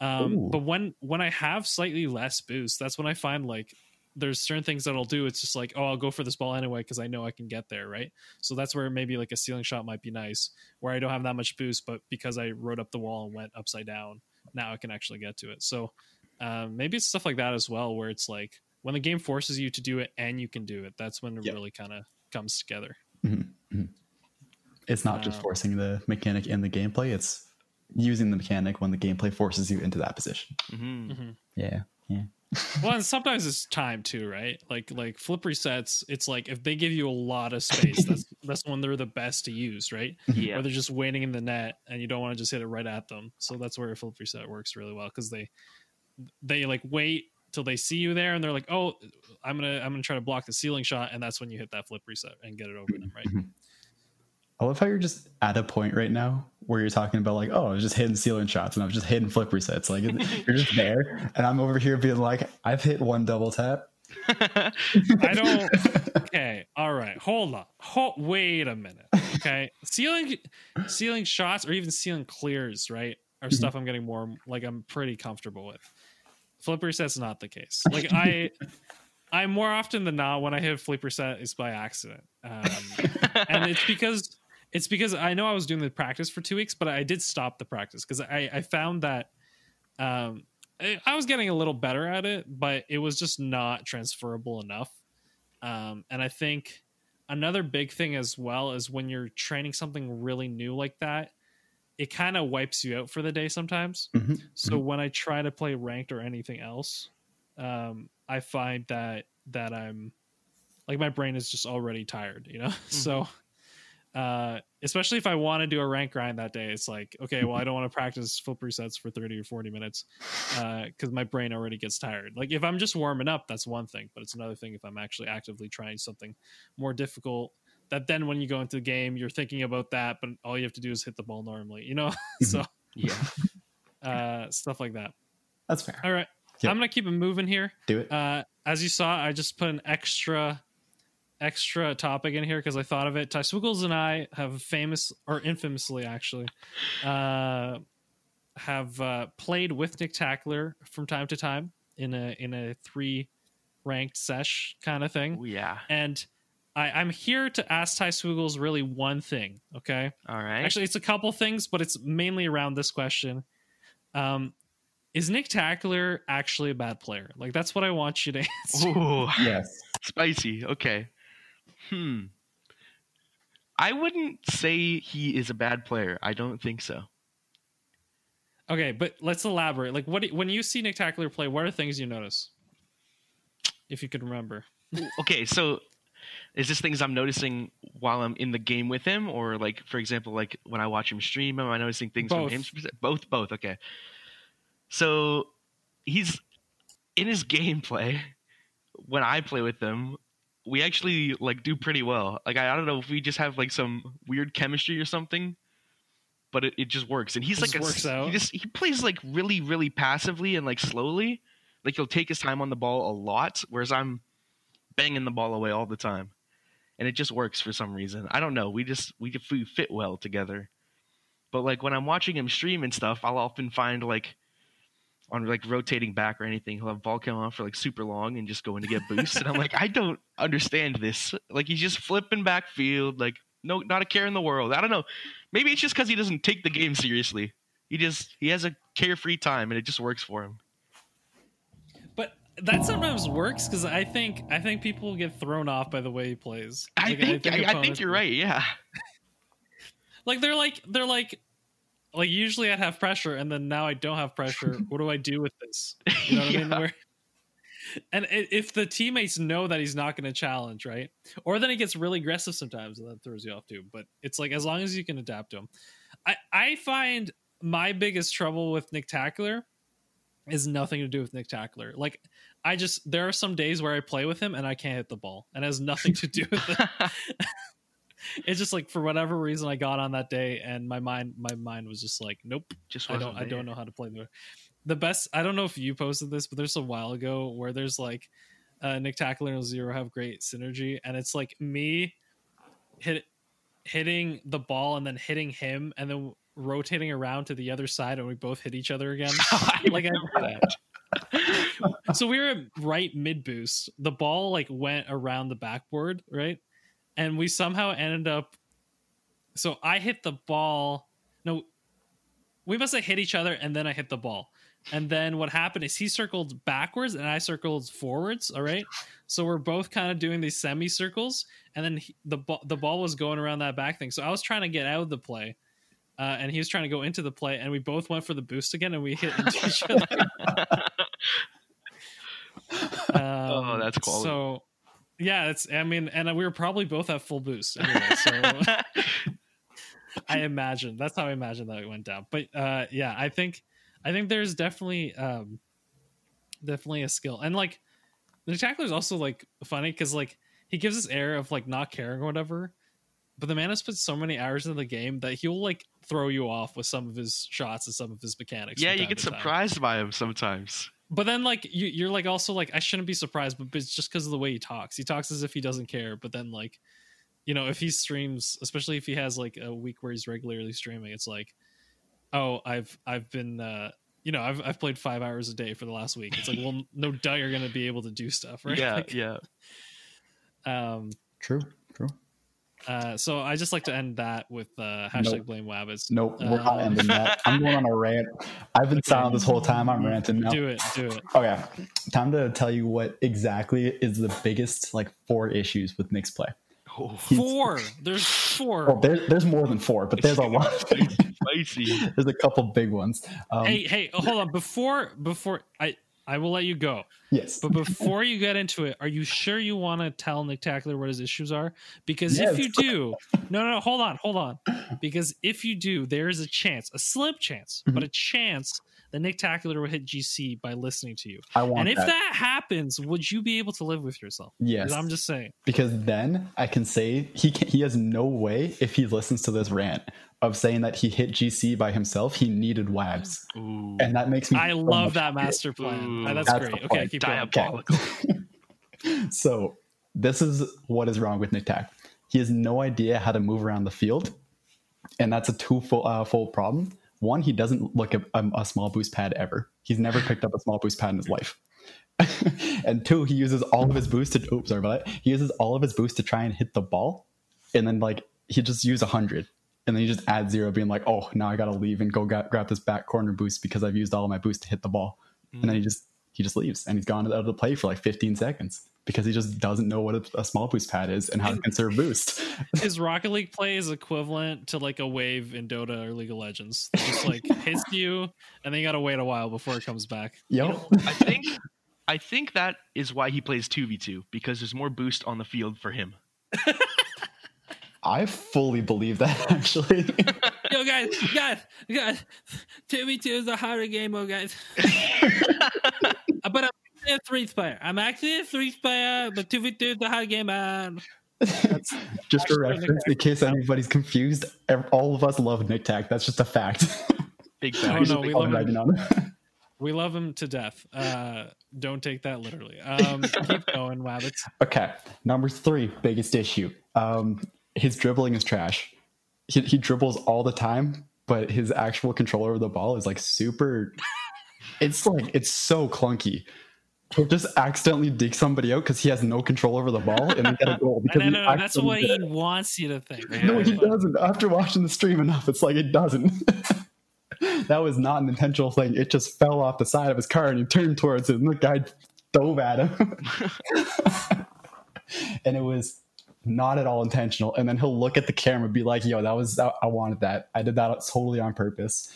A: Um, but when when I have slightly less boost, that's when I find like there's certain things that I'll do. It's just like, oh, I'll go for this ball anyway because I know I can get there, right? So that's where maybe like a ceiling shot might be nice, where I don't have that much boost, but because I rode up the wall and went upside down, now I can actually get to it. So um, maybe it's stuff like that as well, where it's like when the game forces you to do it and you can do it, that's when it
B: Yeah.
A: really kind of comes together.
B: It's not just
A: Um,
B: forcing the mechanic in the gameplay; it's using the mechanic when the gameplay forces you into that position.
C: hmm
B: Yeah. Yeah.
A: Well, and sometimes it's time too, right? Like like flip resets. It's like if they give you a lot of space, that's [LAUGHS] that's when they're the best to use, right?
C: Yeah.
A: Or they're just waiting in the net, and you don't want to just hit it right at them. So that's where a flip reset works really well because they they like wait till they see you there, and they're like, oh, I'm gonna I'm gonna try to block the ceiling shot, and that's when you hit that flip reset and get it over them, right? Mm-hmm.
B: I love how you're just at a point right now where you're talking about like, oh, I was just hitting ceiling shots and I was just hitting flip resets. Like [LAUGHS] you're just there, and I'm over here being like, I've hit one double tap. [LAUGHS]
A: I don't. [LAUGHS] Okay, all right. Hold on. Hold. Wait a minute. Okay, ceiling, ceiling shots or even ceiling clears, right? Are
B: Mhm.
A: stuff I'm getting more like I'm pretty comfortable with. Flip reset's not the case. Like I, I more often than not when I hit a flip reset is by accident, um, and it's because it's because I know I was doing the practice for two weeks, but I did stop the practice because I I found that um I I was getting a little better at it, but it was just not transferable enough. Um, and I think another big thing as well is when you're training something really new like that, it kind of wipes you out for the day sometimes.
B: Mhm.
A: So when I try to play ranked or anything else, um, I find that that I'm like my brain is just already tired, you know. [LAUGHS] So uh especially if I want to do a rank grind that day, it's like, okay, well I don't want to practice flip resets for 30 or 40 minutes uh because my brain already gets tired. Like if I'm just warming up, that's one thing, but it's another thing if I'm actually actively trying something more difficult that then when you go into the game you're thinking about that, but all you have to do is hit the ball normally, you know? [LAUGHS] so
C: yeah. [LAUGHS]
A: uh stuff like that.
B: That's fair.
A: All right.
B: Yep.
A: I'm gonna keep it moving here.
B: Do it.
A: Uh, as you saw, I just put an extra extra topic in here because I thought of it. Ty Swiggles and I have famous or infamously actually uh, have uh, played with Nick Tackler from time to time in a in a three ranked sesh kind of thing.
C: Oh, yeah.
A: And I, I'm here to ask Ty Swiggles really one thing. Okay.
C: All right.
A: Actually, it's a couple things, but it's mainly around this question. Um, is Nick Tackler actually a bad player? Like that's what I want you to [LAUGHS] answer.
C: Ooh,
B: yes. [LAUGHS]
C: spicy. Okay. Hmm. I wouldn't say he is a bad player. I don't think so.
A: Okay, but let's elaborate. Like, what do- when you see Nick Tackler play, what are things you notice? If you could remember.
C: Okay, so is this things I'm noticing while I'm in the game with him, or like, for example, like when I watch him stream, am I noticing things
A: Both.
C: from him? Both, both. Okay. So he's in his [LAUGHS] gameplay. When I play with him, we actually like do pretty well. Like I, I don't know if we just have like some weird chemistry or something, but it, it just works. And he's
A: It
C: like
A: just
C: a,
A: works out.
C: He just he plays like really really passively and like slowly. Like he'll take his time on the ball a lot, whereas I'm banging the ball away all the time, and it just works for some reason. I don't know. We just we just we fit well together. But like when I'm watching him stream and stuff, I'll often find like on like rotating back or anything, he'll have come off for like super long and just going to get boost. and I'm like, I don't understand this. Like he's just flipping backfield, like no, not a care in the world. I don't know. Maybe it's just because he doesn't take the game seriously. He just he has a carefree time and it just works for him.
A: But that sometimes works because I think I think people get thrown off by the way he plays.
C: I
A: Like,
C: think I, I, think you're right. Yeah. [LAUGHS]
A: Like they're like they're like like usually I'd have pressure and then now I don't have pressure. [LAUGHS] what do I do with this? You know what I mean? [LAUGHS] Where, and if the teammates know that he's not going to challenge, right? Or then he gets really aggressive sometimes and that throws you off too. But it's like as long as you can adapt to him. I I find my biggest trouble with Nick Tackler is nothing to do with Nick Tackler. Like I just there are some days where I play with him and I can't hit the ball and it has nothing to do with it. [LAUGHS] [LAUGHS] it's just like for whatever reason I got on that day and my mind my mind was just like nope
C: just
A: I don't I don't know how to play the the best I don't know if you posted this but there's a while ago where there's like uh, Nick Tackler and Zero have great synergy and it's like me hit hitting the ball and then hitting him and then rotating around to the other side and we both hit each other again [LAUGHS] like I, [LAUGHS] so we were at right mid boost. The ball like went around the backboard, right? And we somehow ended up. So I hit the ball. No, we must have hit each other, and then I hit the ball. And then what happened is he circled backwards and I circled forwards. All right, so we're both kind of doing these semicircles, and then he, the ball the ball was going around that back thing. So I was trying to get out of the play, uh, and he was trying to go into the play, and we both went for the boost again, and we hit into each other. [LAUGHS]
C: Oh,
A: Um,
C: that's quality.
A: So, yeah, it's. I mean, and we were probably both at full boost anyway. So [LAUGHS] I imagine that's how I imagine that it went down. But uh, yeah, I think I think there's definitely um, definitely a skill, and like the tackler is also like funny because like he gives this air of like not caring or whatever, but the man has put so many hours in the game that he'll like throw you off with some of his shots and some of his mechanics.
C: Yeah, you get surprised by him sometimes.
A: But then like you, you're like also like I shouldn't be surprised, but it's just because of the way he talks. He talks as if he doesn't care, but then like you know if he streams, especially if he has like a week where he's regularly streaming, it's like oh I've I've been uh you know I've I've played five hours a day for the last week. It's like well no doubt you're gonna be able to do stuff, [LAUGHS] right?
C: Yeah,
A: Like,
C: yeah.
A: Um.
B: True, true.
A: Uh. So I just like to end that with uh hashtag
B: Nope.
A: blame Wabbits.
B: Nope, we're not
A: Um,
B: ending that. I'm going on a [LAUGHS] rant. I've been silent this whole time. I'm ranting now.
A: Do it. Do it.
B: Okay, time to tell you what exactly is the biggest like four issues with Nick's play.
C: Oh,
A: Four. There's four.
B: Well, there, there's more than four, but there's a [LAUGHS] lot.
C: spicy. [LAUGHS]
B: there's a couple big ones. Um,
A: hey, hey, hold on. Before before I I will let you go.
B: yes,
A: But before you get into it, are you sure you want to tell Nick Tackler what his issues are? Because
B: Yes.
A: if you do, no, no, no, hold on, hold on. Because if you do, there is a chance, a slim chance,
B: Mm-hmm.
A: but a chance that Nick Tackler will hit GC by listening to you.
B: I want
A: And if
B: that.
A: that. happens, would you be able to live with yourself?
B: Yes.
A: I'm just saying.
B: because then I can say he can, he has no way if he listens to this rant of saying that he hit GC by himself. He needed Wabs,
C: Ooh,
B: and that makes me.
A: I
B: so
A: love that master plan.
C: Ooh,
A: that's,
B: that's
A: great. Okay,
B: point.
A: keep going.
C: diabolical. [LAUGHS]
B: So this is what is wrong with Nick Tack. He has no idea how to move around the field, and that's a twofold uh, fold problem. One, he doesn't look at um, a small boost pad ever. He's never picked up a small boost pad in his life. [LAUGHS] and two, he uses all of his boost to. Oops, sorry about that. He uses all of his boost to try and hit the ball, and then like he just use a hundred, and then he just adds zero, being like, "Oh, now I gotta leave and go gra- grab this back corner boost because I've used all of my boost to hit the ball." And then he mm. just he just leaves, and he's gone out of the play for like 15 seconds because he just doesn't know what a, a small boost pad is and how to conserve boost. [LAUGHS]
A: His Rocket League play is equivalent to like a wave in Dota or League of Legends. It just like [LAUGHS] hits you, and then you gotta wait a while before it comes back.
B: Yep.
C: I think I think that is why he plays two v two because there's more boost on the field for him. [LAUGHS]
B: I fully believe that [LAUGHS] actually.
A: Yo, guys, guys, guys, two v two is a harder game, oh guys. [LAUGHS] but I'm actually a three player. I'm actually a three player, but two v two is a hard game, man.
B: just for reference, in case anybody's confused, all of us love Nick Tack. That's just a fact.
C: Big
A: Oh, no, we love
B: right,
A: him. [LAUGHS] We love him to death. Uh, don't take that literally. Um, keep going, Wabbits.
B: Okay, number three, biggest issue. Um, his dribbling is trash. He, he dribbles all the time, but his actual control over the ball is like super. [LAUGHS] it's like it's so clunky. He'll just accidentally dig somebody out because he has no control over the ball and get a goal. Because
A: don't know. That's what he wants you to think. [LAUGHS]
B: No, he doesn't. After watching the stream enough, it's like it doesn't. [LAUGHS] that was not an intentional thing. It just fell off the side of his car and he turned towards it, and the guy dove at him. and it was not at all intentional. And then he'll look at the camera and be like, yo, that was, I, I wanted that. I did that totally on purpose.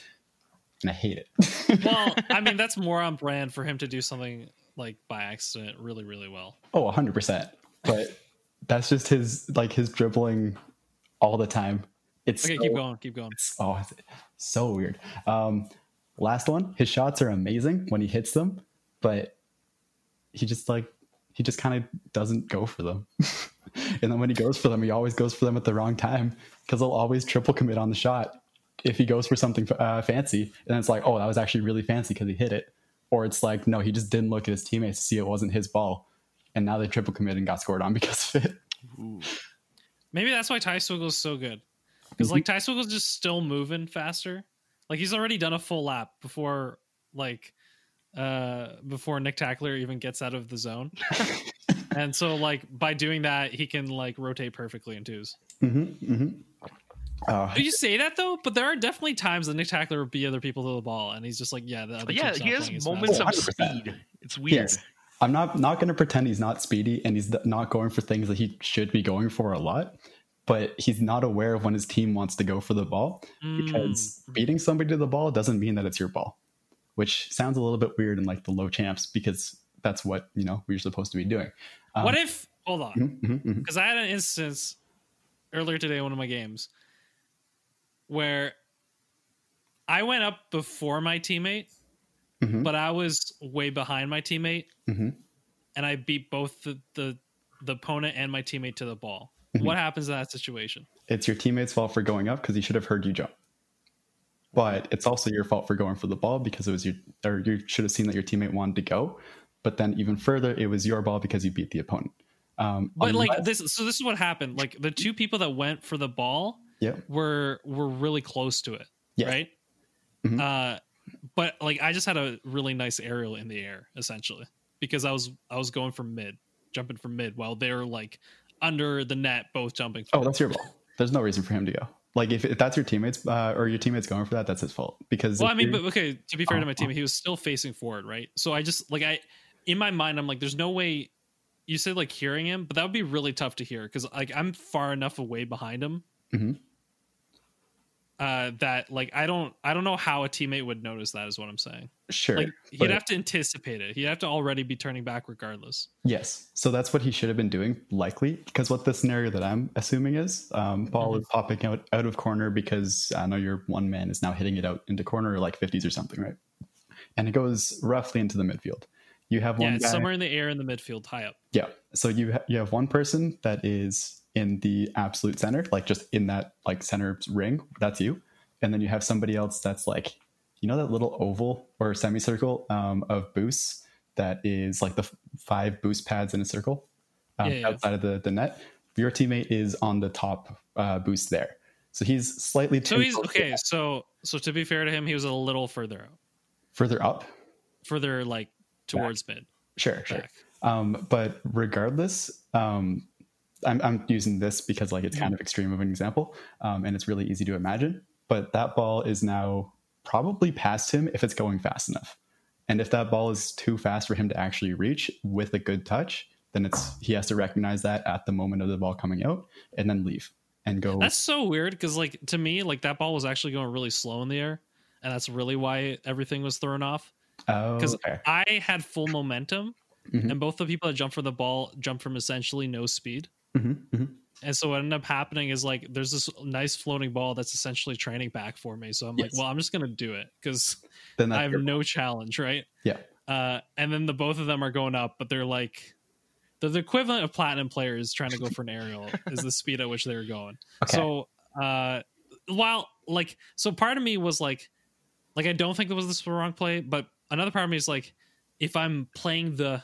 B: And I hate it. [LAUGHS]
A: well, I mean, that's more on brand for him to do something like by accident really, really well.
B: oh, 100%. But that's just his, like, his dribbling all the time. It's
A: Okay,
B: so-
A: keep going, keep going.
B: Oh, so weird. Um, last one, his shots are amazing when he hits them, but he just like he just kind of doesn't go for them. [LAUGHS] and then when he goes for them, he always goes for them at the wrong time because he'll always triple commit on the shot if he goes for something uh, fancy. And it's like, oh, that was actually really fancy because he hit it. Or it's like, no, he just didn't look at his teammates to see it wasn't his ball. And now they triple commit and got scored on [LAUGHS] because of it.
C: Ooh.
A: Maybe that's why Ty Swiggle's so good. Because like Ty Swiggle's just still moving faster. Like he's already done a full lap before like uh before Nick Tackler even gets out of the zone. [LAUGHS] and so like by doing that he can like rotate perfectly in twos.
B: Mm-hmm, mm-hmm. Uh,
A: You say that though, but there are definitely times that Nick Tackler will beat other people to the ball and he's just like, yeah, the other
C: But yeah,
A: team's
C: he has moments of speed. It's weird.
B: Yes. I'm not not going to pretend he's not speedy and he's not going for things that he should be going for a lot, but he's not aware of when his team wants to go for the ball because
A: Mm.
B: beating somebody to the ball doesn't mean that it's your ball, which sounds a little bit weird in like the low champs because that's what you know we're supposed to be doing. Um,
A: what if hold on.
B: mhm, mhm, mhm.
A: because I had an instance earlier today in one of my games where I went up before my teammate,
B: Mhm.
A: but I was way behind my teammate,
B: Mhm.
A: and I beat both the, the the opponent and my teammate to the ball. what happens in that situation?
B: It's your teammate's fault for going up because he should have heard you jump. But it's also your fault for going for the ball because it was your, or you should have seen that your teammate wanted to go. But then even further, it was your ball because you beat the opponent. Um,
A: But like this, so this is what happened. Like the two people that went for the ball
B: yeah,
A: were were really close to it,
B: Yes.
A: right?
B: Mhm.
A: Uh, but like I just had a really nice aerial in the air essentially because I was I was going from mid, jumping from mid while they were like under the net, both jumping.
B: Oh, that's your ball. There's no reason for him to go. Like if, if that's your teammates uh, or your teammates going for that, that's his fault. Because
A: Well, I mean, but okay. To be fair to my
B: Oh,
A: team, he was still facing forward, right? So I just like I, in my mind, I'm like, there's no way. You said like hearing him, but that would be really tough to hear because like I'm far enough away behind him.
B: Mhm.
A: Uh, that like I don't I don't know how a teammate would notice that is what I'm saying.
B: sure,
A: Like he'd have to anticipate it. He'd have to already be turning back regardless.
B: Yes. So that's what he should have been doing, likely, because what the scenario that I'm assuming is um, ball
A: Mm-hmm.
B: is popping out out of corner because I know your one man is now hitting it out into corner like 50s or something, right? And it goes roughly into the midfield. You have one
A: yeah,
B: guy.
A: somewhere in the air in the midfield, high up.
B: Yeah. So you ha- you have one person that is in the absolute center, like just in that like center ring. That's you. And then you have somebody else that's like, you know, that little oval or semicircle um, of boosts that is like the f- five boost pads in a circle um,
A: Yeah, yeah.
B: outside of the, the net. Your teammate is on the top uh, boost there. So he's slightly too
A: So he's okay. So so to be fair to him, he was a little further out,
B: further up.
A: further like towards mid.
B: Sure, sure. Um, but regardless, um, I'm, I'm using this because like it's kind of extreme of an example, um, and it's really easy to imagine. But that ball is now probably past him if it's going fast enough, and if that ball is too fast for him to actually reach with a good touch, then it's he has to recognize that at the moment of the ball coming out and then leave and go.
A: That's so weird because, like, to me, like that ball was actually going really slow in the air, and that's really why everything was thrown off.
B: Oh,
A: Because
B: okay.
A: I had full momentum,
B: Mhm.
A: and both the people that jumped for the ball jumped from essentially no speed.
B: Mhm, mhm.
A: And so what ended up happening is like there's this nice floating ball that's essentially training back for me. So I'm like, well, I'm just gonna do it because I have no challenge, right?
B: yeah.
A: Uh, and then the both of them are going up, but they're like they're the equivalent of platinum players trying to go for an aerial [LAUGHS] is the speed at which they were going.
B: Okay.
A: So uh while like so part of me was like like I don't think it was this wrong play, but another part of me is like if I'm playing the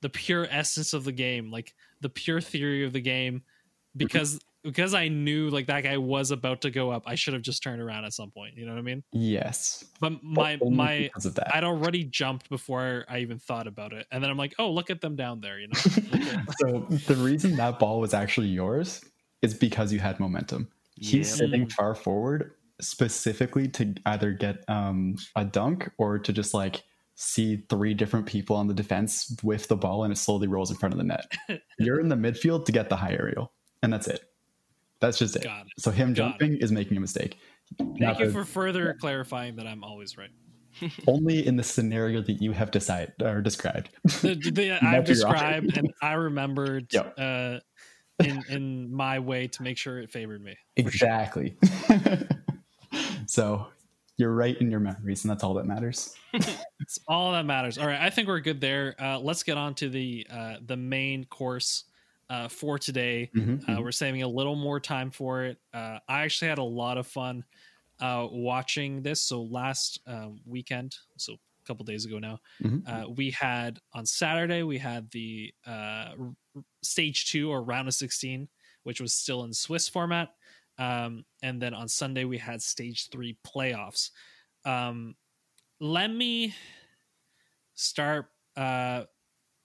A: the pure essence of the game, like the pure theory of the game, mm-hmm. because because I knew like that guy was about to go up, I should have just turned around at some point. You know what I mean?
B: yes,
A: But my
B: Only
A: my
B: of that.
A: I'd already jumped before I even thought about it, and then I'm like, oh, look at them down there. You know? [LAUGHS]
B: so the reason that ball was actually yours is because you had momentum. He's
C: Yep.
B: sitting far forward specifically to either get um, a dunk or to just like see three different people on the defense with the ball and it slowly rolls in front of the net. [LAUGHS] You're in the midfield to get the high aerial, and that's it. That's just it.
A: It.
B: So him
A: Got
B: jumping is making a mistake. Now,
A: Thank you for further clarifying that I'm always right. [LAUGHS]
B: only in the scenario that you have decided or described.
A: The, the, I've [LAUGHS] described and I remembered
B: Yep.
A: uh, in in my way to make sure it favored me.
B: Exactly. So you're right in your memories, and that's all that matters. [LAUGHS]
A: It's all that matters. All right, I think we're good there. Uh, let's get on to the uh, the main course uh, for today.
B: Mhm,
A: Uh, we're saving a little more time for it. Uh, I actually had a lot of fun uh, watching this. So last uh, weekend, so a couple days ago now,
B: mhm.
A: uh, we had on Saturday we had the uh, r- stage two or round of sixteen, which was still in Swiss format, um, and then on Sunday we had stage three playoffs. Um, let me start uh,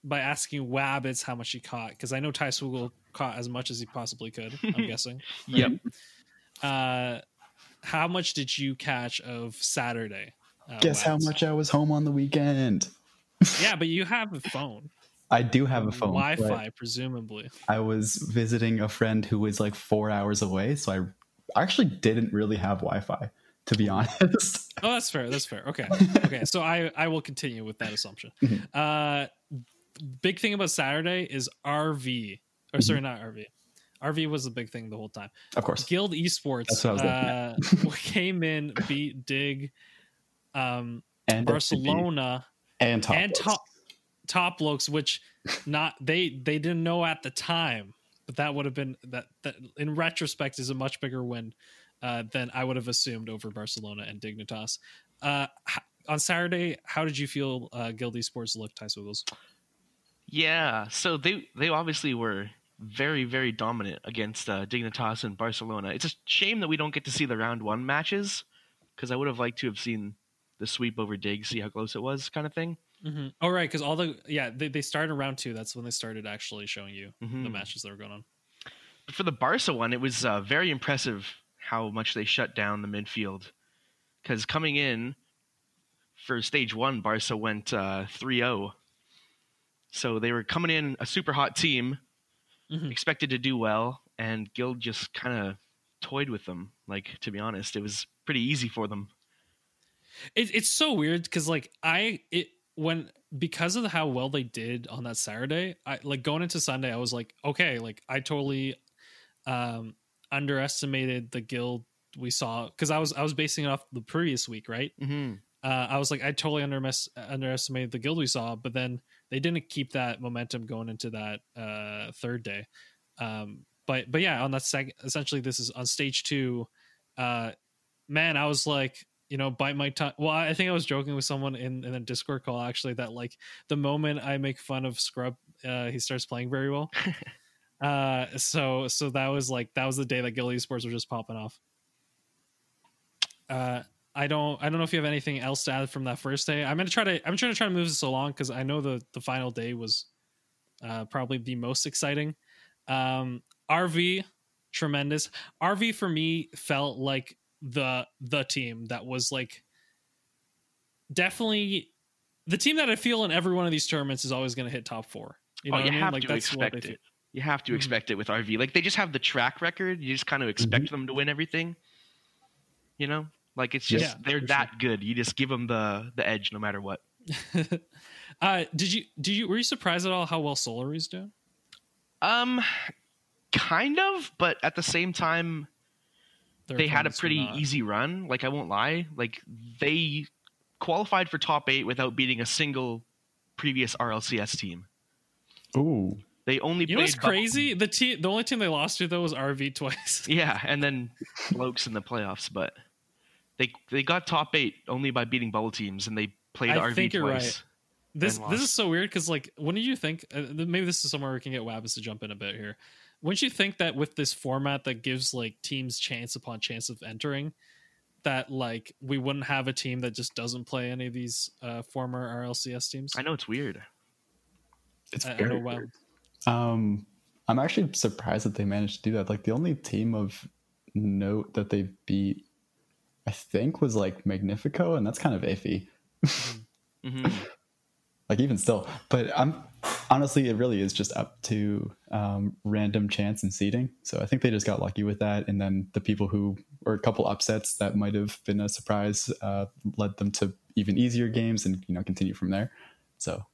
A: by asking Wabbits how much he caught because I know Ty Swoogle caught as much as he possibly could. I'm [LAUGHS] guessing.
C: Yep.
A: Uh, how much did you catch of Saturday? Uh,
B: Guess how much I was home on the weekend. [LAUGHS]
A: Yeah, but you have a phone,
B: I do have a phone.
A: Wi-Fi, presumably.
B: I was visiting a friend who was like four hours away, so I actually didn't really have Wi-Fi, to be [LAUGHS] honest.
A: Oh, that's fair. That's fair. Okay. Okay. So I I will continue with that assumption. [LAUGHS]
B: Mhm.
A: Uh, big thing about Saturday is RV. Or sorry, not RV. RV was the big thing the whole time.
B: of course.
A: Guild Esports
B: That's what I was looking
A: uh, [LAUGHS] came in, beat Dig, um,
B: And
A: Barcelona,
B: and top
A: and top top blokes, which not they they didn't know at the time but that would have been that that in retrospect is a much bigger win uh, than I would have assumed over Barcelona and Dignitas. Uh, on Saturday, how did you feel uh, Guild Esports looked, Ty Swiggles?
C: Yeah, so they they obviously were very very dominant against uh, Dignitas and Barcelona. It's a shame that we don't get to see the round one matches because I would have liked to have seen the sweep over Dig, see how close it was, kind of thing.
A: Mm-hmm. Oh right, because all the yeah they they started round two. That's when they started actually showing you
C: Mhm.
A: the matches that were going on.
C: But for the Barca one, it was uh, very impressive how much they shut down the midfield. Because coming in for stage one, Barca went uh, 3-0. So they were coming in a super hot team,
A: Mhm.
C: expected to do well, and Guild just kind of toyed with them. Like to be honest, it was pretty easy for them.
A: It, it's so weird because like I it when because of how well they did on that Saturday, I like going into Sunday, I was like, okay, like I totally um underestimated the guild we saw because I was I was basing it off the previous week, right?
C: hmm
A: Uh, I was like, I totally undermes- underestimated the guild we saw, but then they didn't keep that momentum going into that uh third day. Um, but but yeah, on that second, essentially, this is on stage two. Uh, man, I was like, you know, bite my tongue. Well, I think I was joking with someone in, in a Discord call actually that like the moment I make fun of Scrub, uh, he starts playing very well. [LAUGHS] uh, so so that was like that was the day that Guild Esports were just popping off. Uh, I don't I don't know if you have anything else to add from that first day. I'm gonna try to I'm trying to try to move this along because I know the the final day was uh, probably the most exciting. Um, RV tremendous. RV for me felt like the the team that was like definitely the team that I feel in every one of these tournaments is always going to hit top four. You know
C: oh,
A: what
C: you
A: I mean?
C: have
A: Like
C: to
A: that's what
C: expect it. You have to
A: Mhm.
C: expect it with RV. Like they just have the track record. You just kind of expect
B: Mm-hmm.
C: them to win everything. You know, like it's
A: Yeah,
C: just they're
A: for
C: that good. You just give them the the edge no matter what. [LAUGHS]
A: uh, did you did you were you surprised at all how well Solary's doing?
C: Um, kind of, but at the same time,
A: Their
C: they had a pretty easy run. Like I won't lie, like they qualified for top eight without beating a single previous RLCS team.
B: Ooh,
C: They only
A: You know what's
C: played
A: crazy? The team, the only team they lost to though was RV twice. [LAUGHS]
C: Yeah, and then Blokes in the playoffs, but they they got top eight only by beating bubble teams, and they played
A: I
C: RV
A: think you're
C: twice.
A: right. This this is so weird because like, when did you think? Uh, maybe this is somewhere we can get Wabbits to jump in a bit here. Wouldn't you think that with this format that gives like teams chance upon chance of entering, that like we wouldn't have a team that just doesn't play any of these uh, former RLCS teams?
C: I know it's weird.
B: it's
A: I- I
B: very
A: know, wow.
B: weird. Um, I'm actually surprised that they managed to do that. Like the only team of note that they beat, I think, was like Magnifico, and that's kind of iffy.
C: hmm [LAUGHS]
B: like even still but i'm honestly it really is just up to um, random chance and seeding so i think they just got lucky with that and then the people who or a couple upsets that might have been a surprise uh, led them to even easier games and you know continue from there so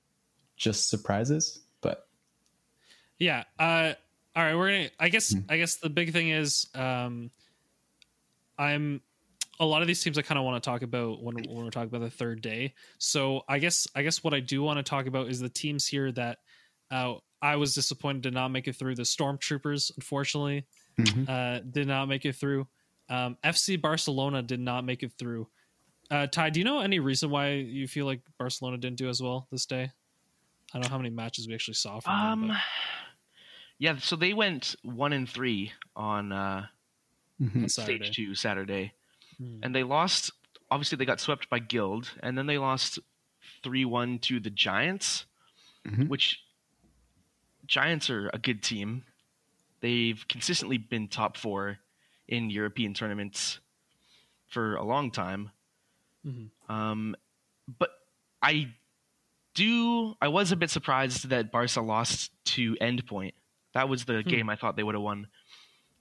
B: just surprises but
A: Yeah. Uh all right, we're gonna I guess
B: Hmm.
A: I guess the big thing is um I'm a lot of these teams I kind of want to talk about when, when we're talking about the third day. So I guess I guess what I do want to talk about is the teams here that uh I was disappointed did not make it through. The Stormtroopers, unfortunately, uh, did not make it through. Um, FC Barcelona did not make it through. Uh, Ty, do you know any reason why you feel like Barcelona didn't do as well this day? I don't know how many matches we actually saw from them.
C: Um,
A: but- [SIGHS]
C: yeah. So they went one and three on uh,
B: Mhm.
A: on Saturday.
C: stage two Saturday,
A: Hmm.
C: and they lost. Obviously, they got swept by Guild, and then they lost three one to the Giants,
B: Mhm.
C: which Giants are a good team. They've consistently been top four in European tournaments for a long time.
A: Mhm.
C: Um, but I do. I was a bit surprised that Barca lost to Endpoint. That was the
A: Hmm.
C: game I thought they would have won.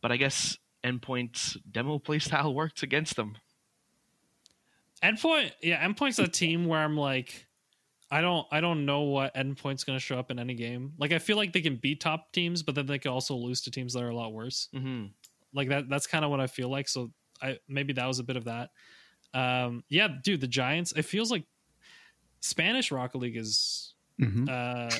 C: But I guess Endpoint's demo playstyle [LAUGHS] worked against them.
A: Endpoint, yeah, Endpoint's a team where I'm like, I don't, I don't know what Endpoint's going to show up in any game. Like, I feel like they can beat top teams, but then they can also lose to teams that are a lot worse.
C: hmm
A: Like that, that's kind of what I feel like. So, I maybe that was a bit of that. Um, yeah, dude, the Giants. It feels like Spanish Rocket League is
B: Mhm.
A: uh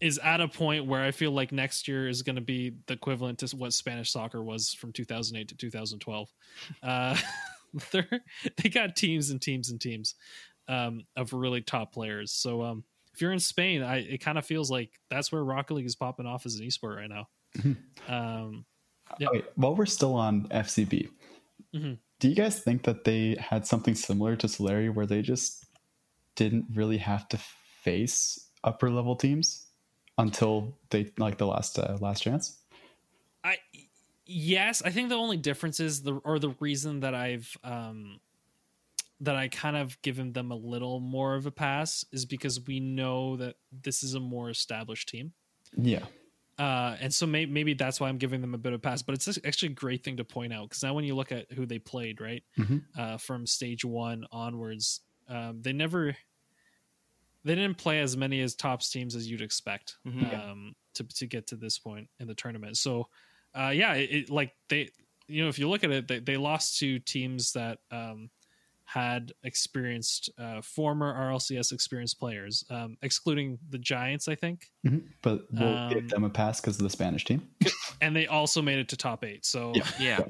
A: is at a point where I feel like next year is going to be the equivalent to what Spanish soccer was from 2008 to 2012. Uh, [LAUGHS] they're got teams and teams and teams um, of really top players. So um, if you're in Spain, I it kind of feels like that's where Rocket League is popping off as an esport right now. um,
B: yeah. Okay, while we're still on FCB, mm-hmm. do you guys think that they had something similar to Solary where they just didn't really have to face upper level teams until they like the last uh, last chance?
A: I yes, I think the only difference is the or the reason that I've um that I kind of given them a little more of a pass is because we know that this is a more established team.
B: Yeah.
A: Uh, and so may- maybe that's why I'm giving them a bit of a pass. But it's actually a great thing to point out because now when you look at who they played, right, mm-hmm. uh, from stage one onwards, um, they never they didn't play as many as tops teams as you'd expect mm-hmm. um, to to get to this point in the tournament. So uh, yeah, it, it, like they you know if you look at it, they, they lost to teams that um, had experienced uh, former RLCS experienced players, um, excluding the Giants, I think.
B: Mm-hmm. But we'll um, give them a pass because of the Spanish team,
A: and they also made it to top eight. So
C: yeah, yeah,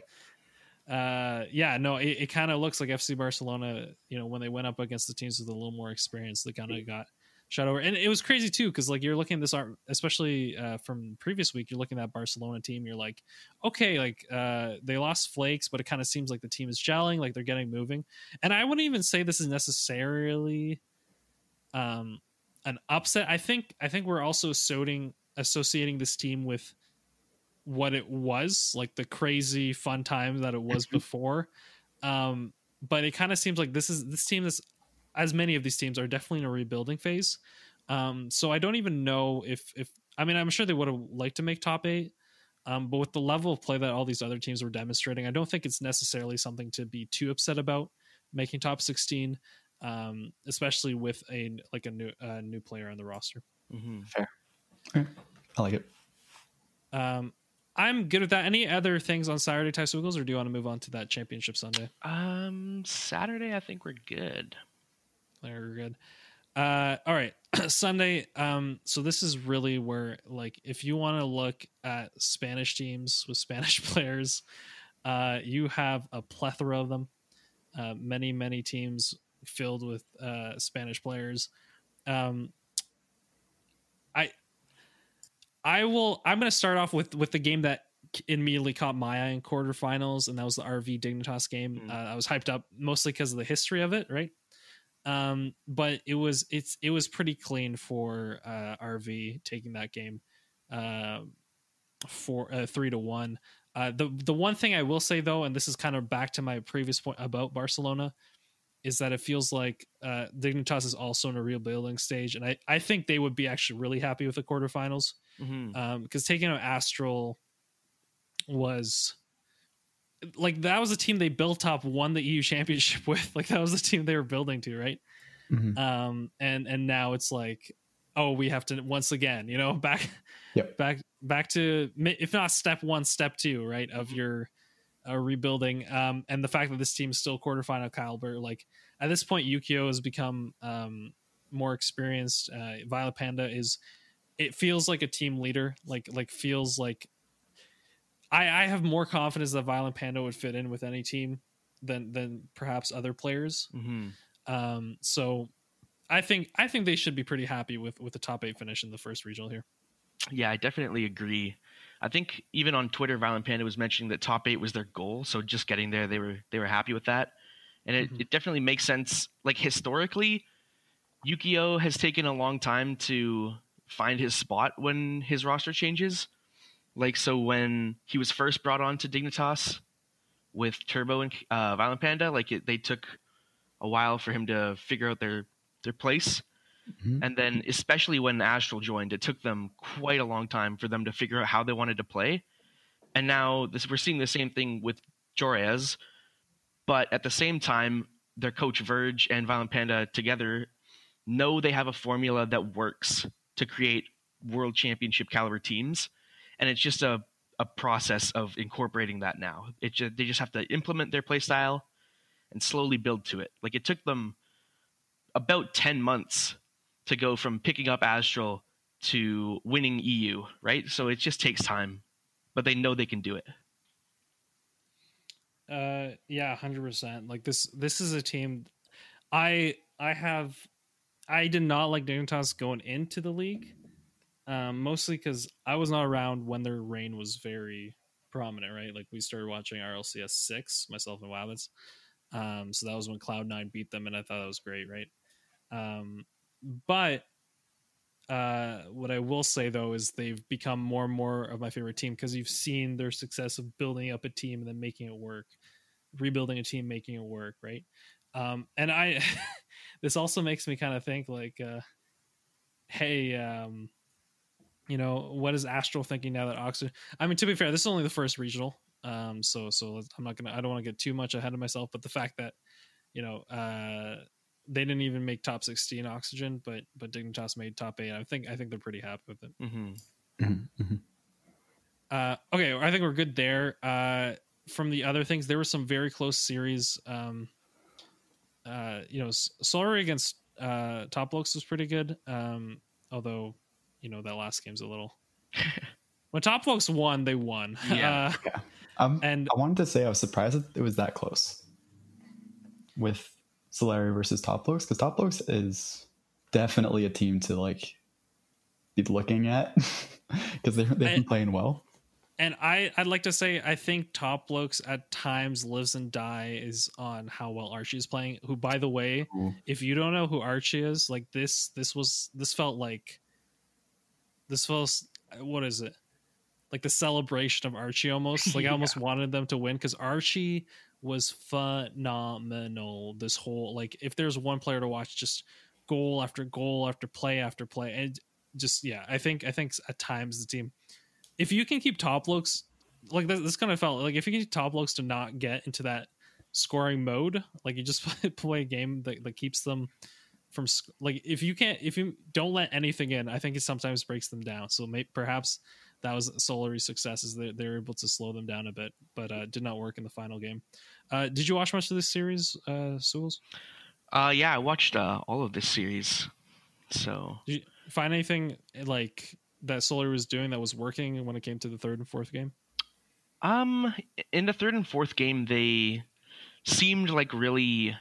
A: uh, yeah. No, it, it kind of looks like FC Barcelona. You know, when they went up against the teams with a little more experience, they kind of got shot over. And it was crazy too, because like you're looking at this art, especially uh, from previous week, you're looking at that Barcelona team. You're like, okay, like uh, they lost flakes, but it kind of seems like the team is gelling, like they're getting moving. And I wouldn't even say this is necessarily um, an upset. I think I think we're also associating associating this team with what it was, like the crazy fun time that it was before. Um, but it kind of seems like this is this team is as many of these teams are definitely in a rebuilding phase. Um, so I don't even know if if I mean I'm sure they would have liked to make top eight, um, but with the level of play that all these other teams were demonstrating, I don't think it's necessarily something to be too upset about making top sixteen, um, especially with a like a new uh, new player on the roster.
B: Mm-hmm. Fair, I like it.
A: Um, I'm good with that. Any other things on Saturday, Ty Swiggles, or do you want to move on to that championship Sunday?
C: Um, Saturday, I think we're good.
A: We're good. Uh, all right, [CLEARS THROAT] Sunday. Um, so this is really where, like, if you want to look at Spanish teams with [LAUGHS] Spanish players, uh, you have a plethora of them. Uh, many, many teams filled with uh, Spanish players. Um, I, I will. I'm going to start off with with the game that immediately caught my eye in quarterfinals, and that was the RV Dignitas game. Mm. Uh, I was hyped up mostly because of the history of it, right? Um, but it was it's it was pretty clean for uh, RV taking that game uh, for uh, three to one. Uh, the the one thing I will say though, and this is kind of back to my previous point about Barcelona, is that it feels like uh, Dignitas is also in a rebuilding stage, and I, I think they would be actually really happy with the quarterfinals because mm-hmm. um, taking out Astral was like that was a team they built up, won the EU [LAUGHS] championship with. Like that was the team they were building to, right? Mm-hmm. Um, and and now it's like, oh, we have to once again, you know, [LAUGHS] back, yep. back, back to if not step one, step two, right, of your uh, rebuilding. Um, and the fact that this team is still quarterfinal caliber, like at this point, Yukeo has become um more experienced. Uh, Violent Panda is. It feels like a team leader, like like feels like I, I have more confidence that Violent Panda would fit in with any team than than perhaps other players. Mm-hmm. Um, so I think I think they should be pretty happy with with the top eight finish in the first regional here.
C: Yeah, I definitely agree. I think even on Twitter, Violent Panda was mentioning that top eight was their goal. So just getting there, they were they were happy with that, and it, mm-hmm. it definitely makes sense. Like historically, Yukeo has taken a long time to find his spot when his roster changes. Like so when he was first brought on to Dignitas with Turbo and uh, Violent Panda, like it, they took a while for him to figure out their their place. Mm-hmm. And then especially when Astral joined, it took them quite a long time for them to figure out how they wanted to play. And now this, we're seeing the same thing with Joreuz, but at the same time, their coach Virge and Violent Panda together know they have a formula that works to create world championship caliber teams and it's just a a process of incorporating that now. It just, they just have to implement their play style and slowly build to it. Like it took them about 10 months to go from picking up Astral to winning EU, right? So it just takes time, but they know they can do it.
A: Uh, yeah, hundred percent. Like this, this is a team. I I have, I did not like Dignitas going into the league, um, mostly because I was not around when their reign was very prominent. Right, like we started watching RLCS six, myself and Wabbits. Um, so that was when Cloud Nine beat them, and I thought that was great. Right, um, but uh, what I will say though is they've become more and more of my favorite team because you've seen their success of building up a team and then making it work, rebuilding a team, making it work, right? Um, and I, [LAUGHS] this also makes me kind of think like, uh, hey, um, you know, what is Astral thinking now that Oxygen? I mean, to be fair, this is only the first regional, um, so so I'm not gonna, I don't want to get too much ahead of myself, but the fact that, you know, uh they didn't even make top 16 oxygen but but dignitas made top 8 i think i think they're pretty happy with it
C: Mm-hmm.
B: Mm-hmm, mm-hmm.
A: uh okay i think we're good there uh from the other things there were some very close series um uh you know Solary against uh top blokes was pretty good um although you know that last game's a little [LAUGHS] when top blokes won they won
C: Yeah. [LAUGHS]
A: uh,
B: Yeah. Um,
A: and
B: I wanted to say I was surprised that it was that close with Solary versus Top Blokes because Top Blokes is definitely a team to like be looking at [LAUGHS] because they've been
A: I-
B: playing well.
A: And I, I'd like to say I think Top Blokes at times lives and die is on how well Archie is playing. Who, by the way, if you don't know who Archie is, like this, this was this felt like this feels what is it? Like the celebration of Archie almost. Like I [LAUGHS] almost wanted them to win because Archie was phenomenal. This whole like if there's one player to watch, just goal after goal after play after play, and just yeah, I think I think at times the team, if you can keep top blokes like this, this kind of felt like if you can keep top blokes to not get into that scoring mode, like you just [LAUGHS] play a game that, that keeps them from sc- like if you can't if you don't let anything in, I think it sometimes breaks them down. So may, perhaps that was Solary's success is that they're able to slow them down a bit, but uh, did not work in the final game. Uh, did you watch much of this series, uh, Souls?
C: Uh, yeah, I watched uh, all of this series. So
A: Did you find anything like that Solary was doing that was working when it came to the third and fourth game?
C: Um, in the third and fourth game, they seemed like really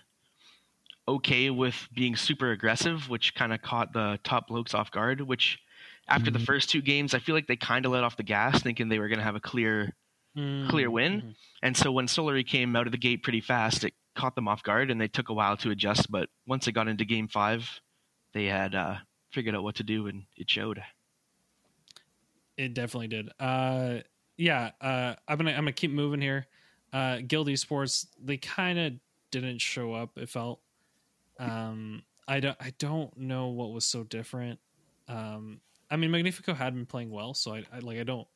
C: okay with being super aggressive, which kind of caught the top blokes off guard. Which, after the
B: Mhm.
C: first two games, I feel like they kind of let off the gas, thinking they were going to have a clear. Clear win?
A: Mhm.
C: And so when Solary came out of the gate pretty fast, it caught them off guard, and they took a while to adjust. But once they got into game five, they had uh, figured out what to do, and it showed.
A: It definitely did. Uh, yeah, uh, I'm gonna I'm gonna keep moving here. Uh, Guild Esports they kind of didn't show up. It felt. Um, I don't I don't know what was so different. Um, I mean Magnifico had been playing well, so I, I like I don't.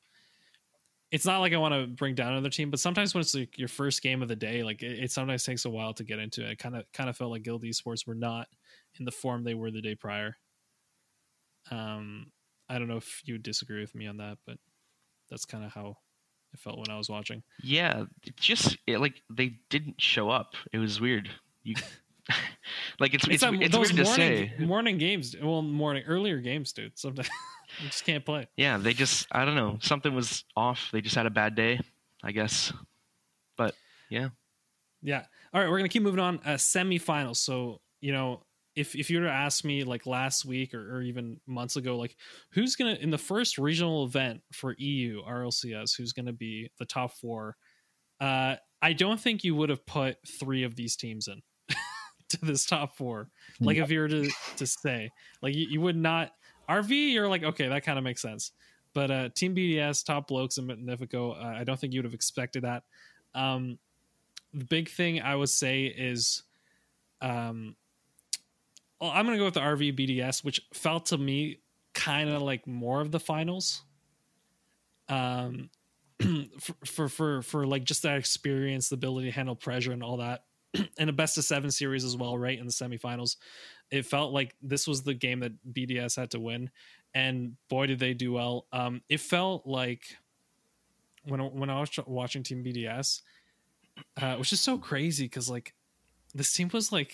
A: It's not like I want to bring down another team, but sometimes when it's like your first game of the day, like it, it sometimes takes a while to get into it. Kind of kind of felt like Guild Esports were not in the form they were the day prior. Um, I don't know if you would disagree with me on that, but that's kind of how it felt when I was watching.
C: Yeah, it just it, like they didn't show up. It was weird. You [LAUGHS] like it's it's,
A: that-
C: it's,
A: those
C: weird to say.
A: morning games. Well, morning earlier games, dude. Sometimes [LAUGHS] you just can't play.
C: Yeah, they just I don't know something was off. They just had a bad day, I guess. But yeah,
A: Yeah. All right, we're gonna keep moving on. Uh, semifinals. So you know, if if you were to ask me like last week or, or even months ago, like who's gonna in the first regional event for EU RLCS, who's gonna be the top four? Uh, I don't think you would have put three of these teams in [LAUGHS] to this top four. Like if you were to to say, like you, you would not RV, you're like okay, that kind of makes sense. But uh, Team BDS, Top Blokes, and Magnifico, uh, I don't think you would have expected that. Um, the big thing I would say is, um, well, I'm gonna go with the RV BDS, which felt to me kind of like more of the finals. Um, [CLEARS THROAT] for, for for for like just that experience, the ability to handle pressure and all that, [CLEARS THROAT] and a best of seven series as well, right in the semifinals. It felt like this was the game that BDS had to win, and boy did they do well. Um, it felt like when when I was watching Team BDS, uh, which is so crazy because like this team was like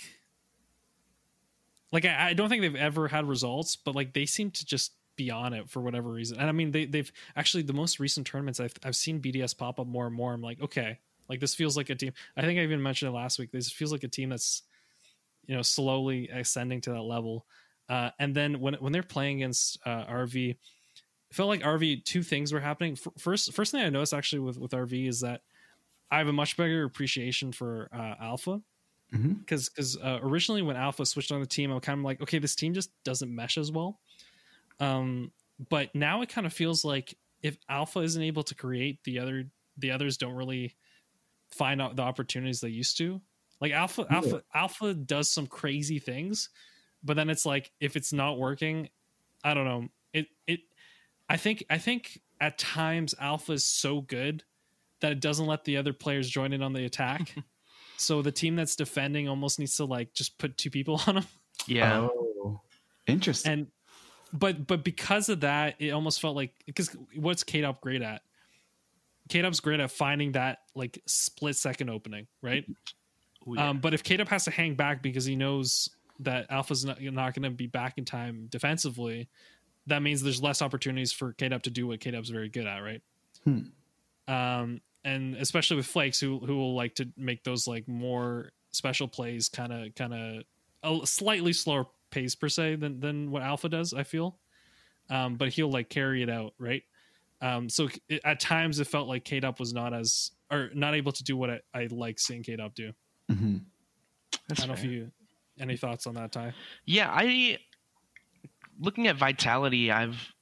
A: like I, I don't think they've ever had results but like they seem to just be on it for whatever reason. And I mean, they they've actually the most recent tournaments I've I've seen BDS pop up more and more. I'm like, okay, like this feels like a team. I think I even mentioned it last week. This feels like a team that's you know slowly ascending to that level. Uh, and then when when they're playing against uh, RV, it felt like RV two things were happening. First first thing I noticed actually with with RV is that I have a much bigger appreciation for uh, Alpha because mm-hmm. because uh, originally when Alpha switched on the team, I'm kind of like, okay, this team just doesn't mesh as well. Um, but now it kind of feels like if Alpha isn't able to create, the other the others don't really find out the opportunities they used to. Like Alpha, yeah. Alpha, Alpha does some crazy things, but then it's like if it's not working, I don't know. It it, I think I think at times Alpha is so good that it doesn't let the other players join in on the attack. [LAUGHS] so the team that's defending almost needs to like just put two people [LAUGHS] on them.
C: Yeah.
B: Oh, interesting.
A: And but but because of that, it almost felt like because what's Kaydop great at? Kaydop's great at finding that like split second opening, right? Ooh, yeah. um, but if Kaydop has to hang back because he knows that Alpha's not, not going to be back in time defensively, that means there's less opportunities for Kaydop to do what Kaydop's very good at, right?
B: Hmm.
A: Um, and especially with Flakes, who who will like to make those like more special plays, kind of kind of a slightly slower pace per se than than what Alpha does. I feel, um, but he'll like carry it out, right? Um, so it, at times it felt like Kaydop was not as or not able to do what I, I like seeing Kaydop do.
B: Mm-hmm.
A: I don't know if you any thoughts on that, Ty.
C: Yeah, I looking at Vitality, I've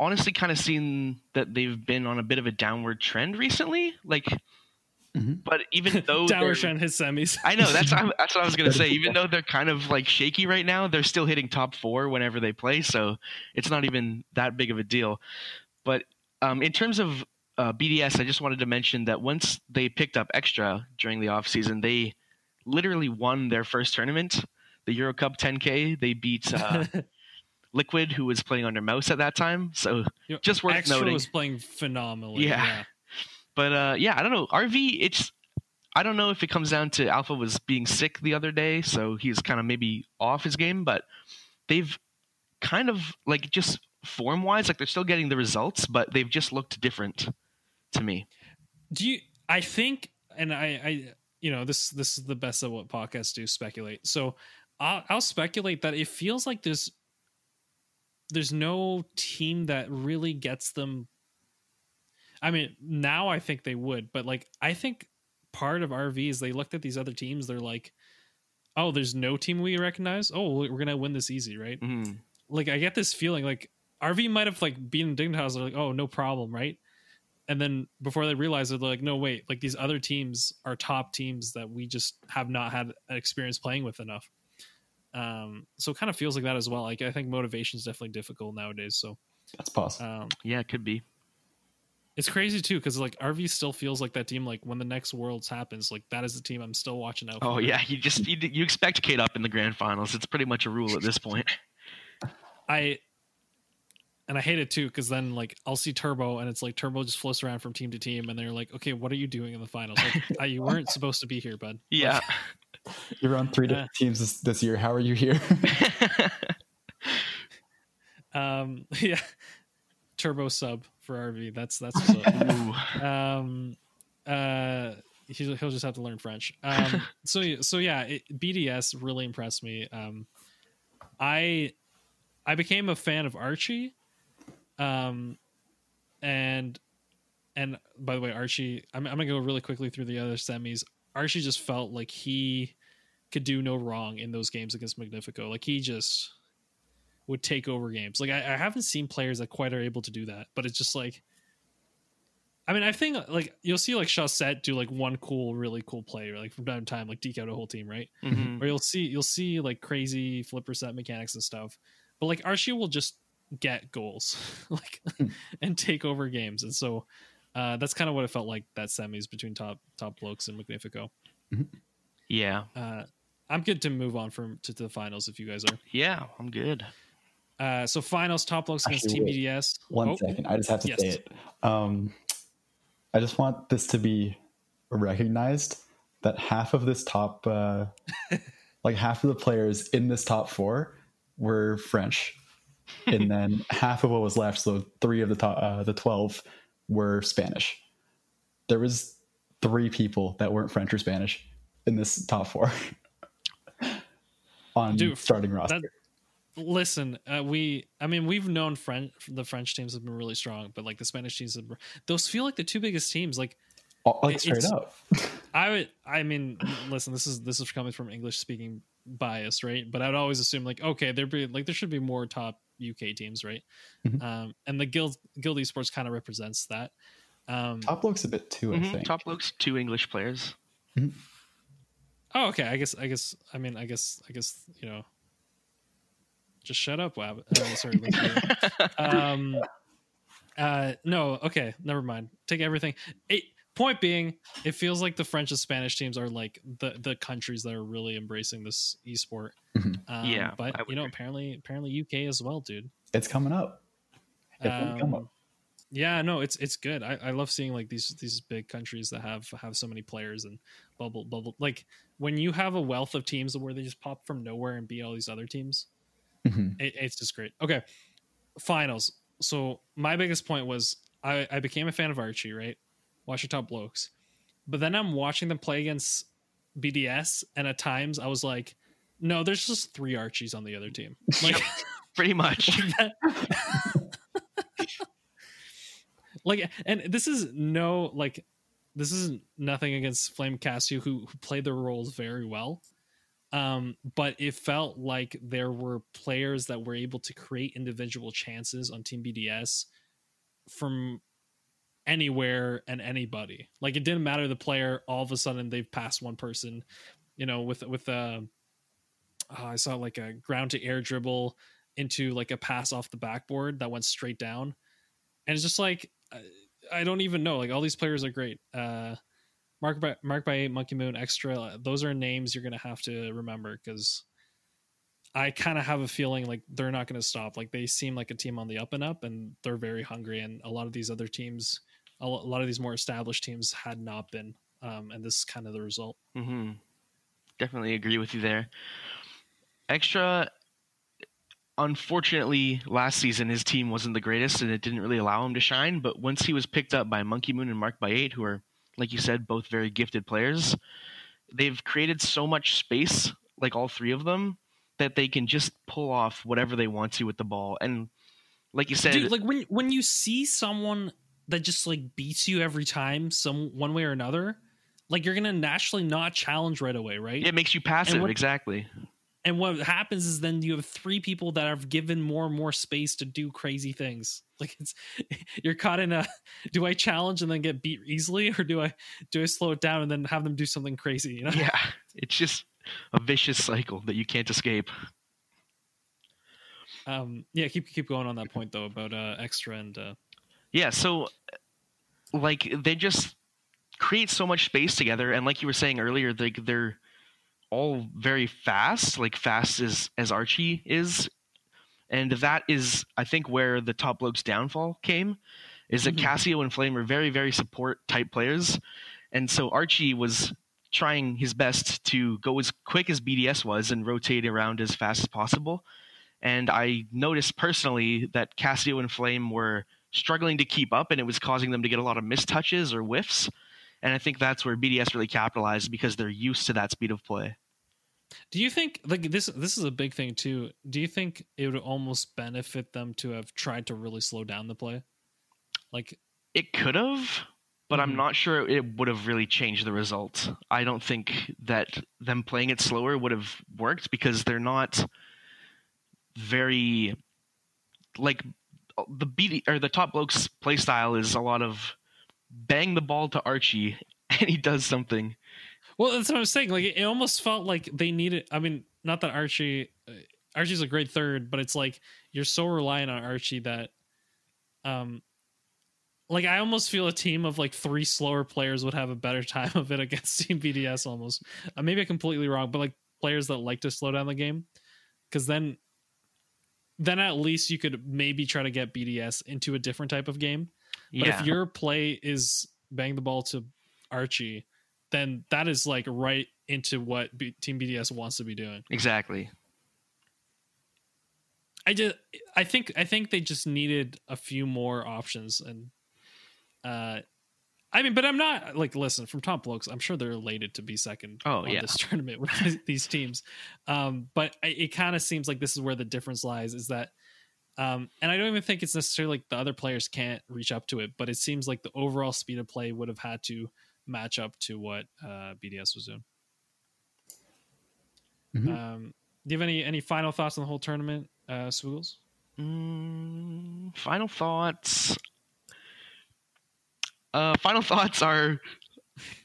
C: honestly kind of seen that they've been on a bit of a downward trend recently. Like, mm-hmm. but even [LAUGHS] though
A: downward trend his semis,
C: I know that's that's what I was gonna [LAUGHS] say. Even though they're kind of like shaky right now, they're still hitting top four whenever they play, so it's not even that big of a deal. But um, in terms of uh, BDS, I just wanted to mention that once they picked up extra during the off season, they literally won their first tournament, the Euro Cup 10K. They beat. Uh, [LAUGHS] Liquid, who was playing under Mouse at that time. So you know, just worth
A: Extra
C: noting.
A: was playing phenomenally.
C: Yeah.
A: yeah.
C: But uh, yeah, I don't know. RV, it's I don't know if it comes down to Alpha was being sick the other day, so he's kind of maybe off his game, but they've kind of like just form wise, like they're still getting the results, but they've just looked different to me.
A: Do you I think and I I you know, this this is the best of what podcasts do speculate. So I'll, I'll speculate that it feels like there's there's no team that really gets them I mean, now I think they would, but like I think part of RV is they looked at these other teams, they're like, "Oh, there's no team we recognize. Oh, we're going to win this easy, right?"
C: Mm-hmm.
A: Like I get this feeling like RV might have like been Dignitas, they're like, "Oh, no problem," right? And then before they realize it, they're like, "No, wait, like these other teams are top teams that we just have not had experience playing with enough." Um, so it kind of feels like that as well. Like I think motivation is definitely difficult nowadays. So
B: that's possible.
A: Um,
C: yeah, it could be.
A: It's crazy too because like RV still feels like that team. Like when the next Worlds happens, like that is the team I'm still watching out.
C: Oh yeah, you just you, you expect Kaydop in the grand finals. It's pretty much a rule at this point. [LAUGHS]
A: I and I hate it too because then like I'll see Turbo and it's like Turbo just floats around from team to team and they're like, okay, what are you doing in the finals? Like, [LAUGHS] you weren't supposed to be here, bud.
C: Yeah. Like, [LAUGHS]
B: You're on three different teams this, this year. How are you here? [LAUGHS] [LAUGHS]
A: um, [LAUGHS] yeah, turbo sub for RV. That's that's um, uh, he'll, he'll just have to learn French. Um, so so yeah, it, BDS really impressed me. Um, I I became a fan of Archie. Um, and and by the way, Archie, I'm, I'm gonna go really quickly through the other semis. Archie just felt like he could do no wrong in those games against Magnifico. Like he just would take over games. Like I, I haven't seen players that quite are able to do that, but it's just like I mean, I think like you'll see like Chausette do like one cool, really cool play, like from time to time, like deke out a whole team, right?
C: Mm-hmm.
A: Or you'll see you'll see like crazy flip reset mechanics and stuff. But like Archie will just get goals, [LAUGHS] like hmm. and take over games, and so uh, that's kind of what it felt like that semis between top top blokes and Magnifico.
B: Mm-hmm.
C: Yeah,
A: uh, I'm good to move on from to, to, the finals if you guys are.
C: Yeah, I'm good.
A: Uh, so finals top blokes against TBDS.
B: One oh, second, I just have to yes. say it. Um, I just want this to be recognized that half of this top, uh, [LAUGHS] like half of the players in this top four, were French. and then [LAUGHS] half of what was left, so three of the top, uh, the twelve were Spanish. There was three people that weren't French or Spanish in this top four [LAUGHS] on
A: Dude,
B: starting roster.
A: that- Listen, uh, we I mean we've known French the French teams have been really strong, but like the Spanish teams have, those feel like the two biggest teams. Like
B: Oh, like straight up. [LAUGHS]
A: I would I mean listen, this is this is coming from English speaking bias, right? But I would always assume like okay, there be like there should be more top UK teams, right?
B: Mhm.
A: Um, and the guild guild esports kind of represents that. Um,
B: Top Blokes a bit too, I
C: Mhm,
B: think.
C: Top Blokes two English players.
A: Oh, okay. I guess. I guess. I mean. I guess. I guess. You know. Just shut up, Wab. Uh, sorry. [LAUGHS] Um. Uh. No. Okay. Never mind. Take everything. It, point being, it feels like the French and Spanish teams are like the the countries that are really embracing this esport.
B: Mhm.
A: Um,
C: Yeah,
A: But you know,
C: agree.
A: apparently, apparently UK as well, dude.
B: It's coming up. Definitely come
A: Um,
B: up.
A: yeah no it's it's good I, I love seeing like these these big countries that have have so many players and bubble bubble like when you have a wealth of teams where they just pop from nowhere and beat all these other teams
B: Mhm.
A: it, it's just great okay finals so my biggest point was I, I became a fan of archie right watch your top blokes. But then i'm watching them play against bds and at times i was like no there's just three archies on the other team. [LAUGHS] Like
C: Pretty much. [LAUGHS] [LAUGHS]
A: like and this is no like this is nothing against flame Cassio who, who played their roles very well. Um but it felt like there were players that were able to create individual chances on team bds from anywhere and anybody like it didn't matter the player all of a sudden they've passed one person you know with with uh oh, i saw like a ground to air dribble into like a pass off the backboard that went straight down and it's just like I- don't even know. Like all these players are great. Uh, Mark by Mark by Eight, Monkey Moon, Extra. Those are names you're gonna have to remember because I kind of have a feeling like they're not gonna stop. Like they seem like a team on the up and up, and they're very hungry. And a lot of these other teams, a lot of these more established teams, had not been. Um, and this is kind of the result.
C: hmm Definitely agree with you there. Extra, unfortunately, last season his team wasn't the greatest and it didn't really allow him to shine. But once he was picked up by Monkey Moon and Mark by Eight, who are, like you said, both very gifted players, they've created so much space, like all three of them, that they can just pull off whatever they want to with the ball. And like you said,
A: Dude, like when when you see someone that just like beats you every time, some one way or another, like you're gonna naturally not challenge right away, right?
C: it makes you passive.
A: what-
C: exactly.
A: And what happens is then you have three people that have given more and more space to do crazy things. Like it's [LAUGHS] you're caught in a [LAUGHS] do I challenge and then get beat easily or do I do I slow it down and then have them do something crazy? You know?
C: Yeah, it's just a vicious cycle that you can't escape.
A: Um yeah, keep keep going on that point though about uh extra and uh
C: Yeah, so like they just create so much space together, and like you were saying earlier, they they're all very fast, like fast as as Archie is, and that is I think where the top bloke's downfall came, is that
A: Mhm.
C: Cassio and Flame are very very support type players, and so Archie was trying his best to go as quick as BDS was and rotate around as fast as possible. And I noticed personally that Cassio and Flame were struggling to keep up, and it was causing them to get a lot of mistouches or whiffs. And I think that's where BDS really capitalized because they're used to that speed of play.
A: Do you think like this this is a big thing too. Do you think it would almost benefit them to have tried to really slow down the play? Like
C: It could have, but
A: Mhm.
C: I'm not sure it would have really changed the results. I don't think that them playing it slower would have worked because they're not very like the BD or the top blokes play style is a lot of bang the ball to Archie [LAUGHS] and he does something.
A: Well, that's what I was saying. Like, it almost felt like they needed. I mean, not that Archie, uh, Archie's a great third, but it's like you're so reliant on Archie that, um, like I almost feel a team of like three slower players would have a better time of it against [LAUGHS] Team BDS. Almost, uh, maybe I'm completely wrong, but like players that like to slow down the game, because then, then at least you could maybe try to get BDS into a different type of game. But
C: yeah.
A: if your play is bang the ball to Archie, then that is like right into what B- Team BDS wants to be doing.
C: exactly.
A: I just I think I think they just needed a few more options and uh I mean, but I'm not like listen from top blokes. I'm sure they're elated to be second
C: Oh,
A: on
C: yeah.
A: this [LAUGHS] tournament with these teams. Um, but I- it kind of seems like this is where the difference lies. Is that, um, and I don't even think it's necessarily like the other players can't reach up to it, but it seems like the overall speed of play would have had to match up to what uh, BDS was doing.
B: Mhm.
A: Um, do you have any any final thoughts on the whole tournament, uh, Swoogles?
C: Mm, final thoughts. Uh, final [LAUGHS] thoughts are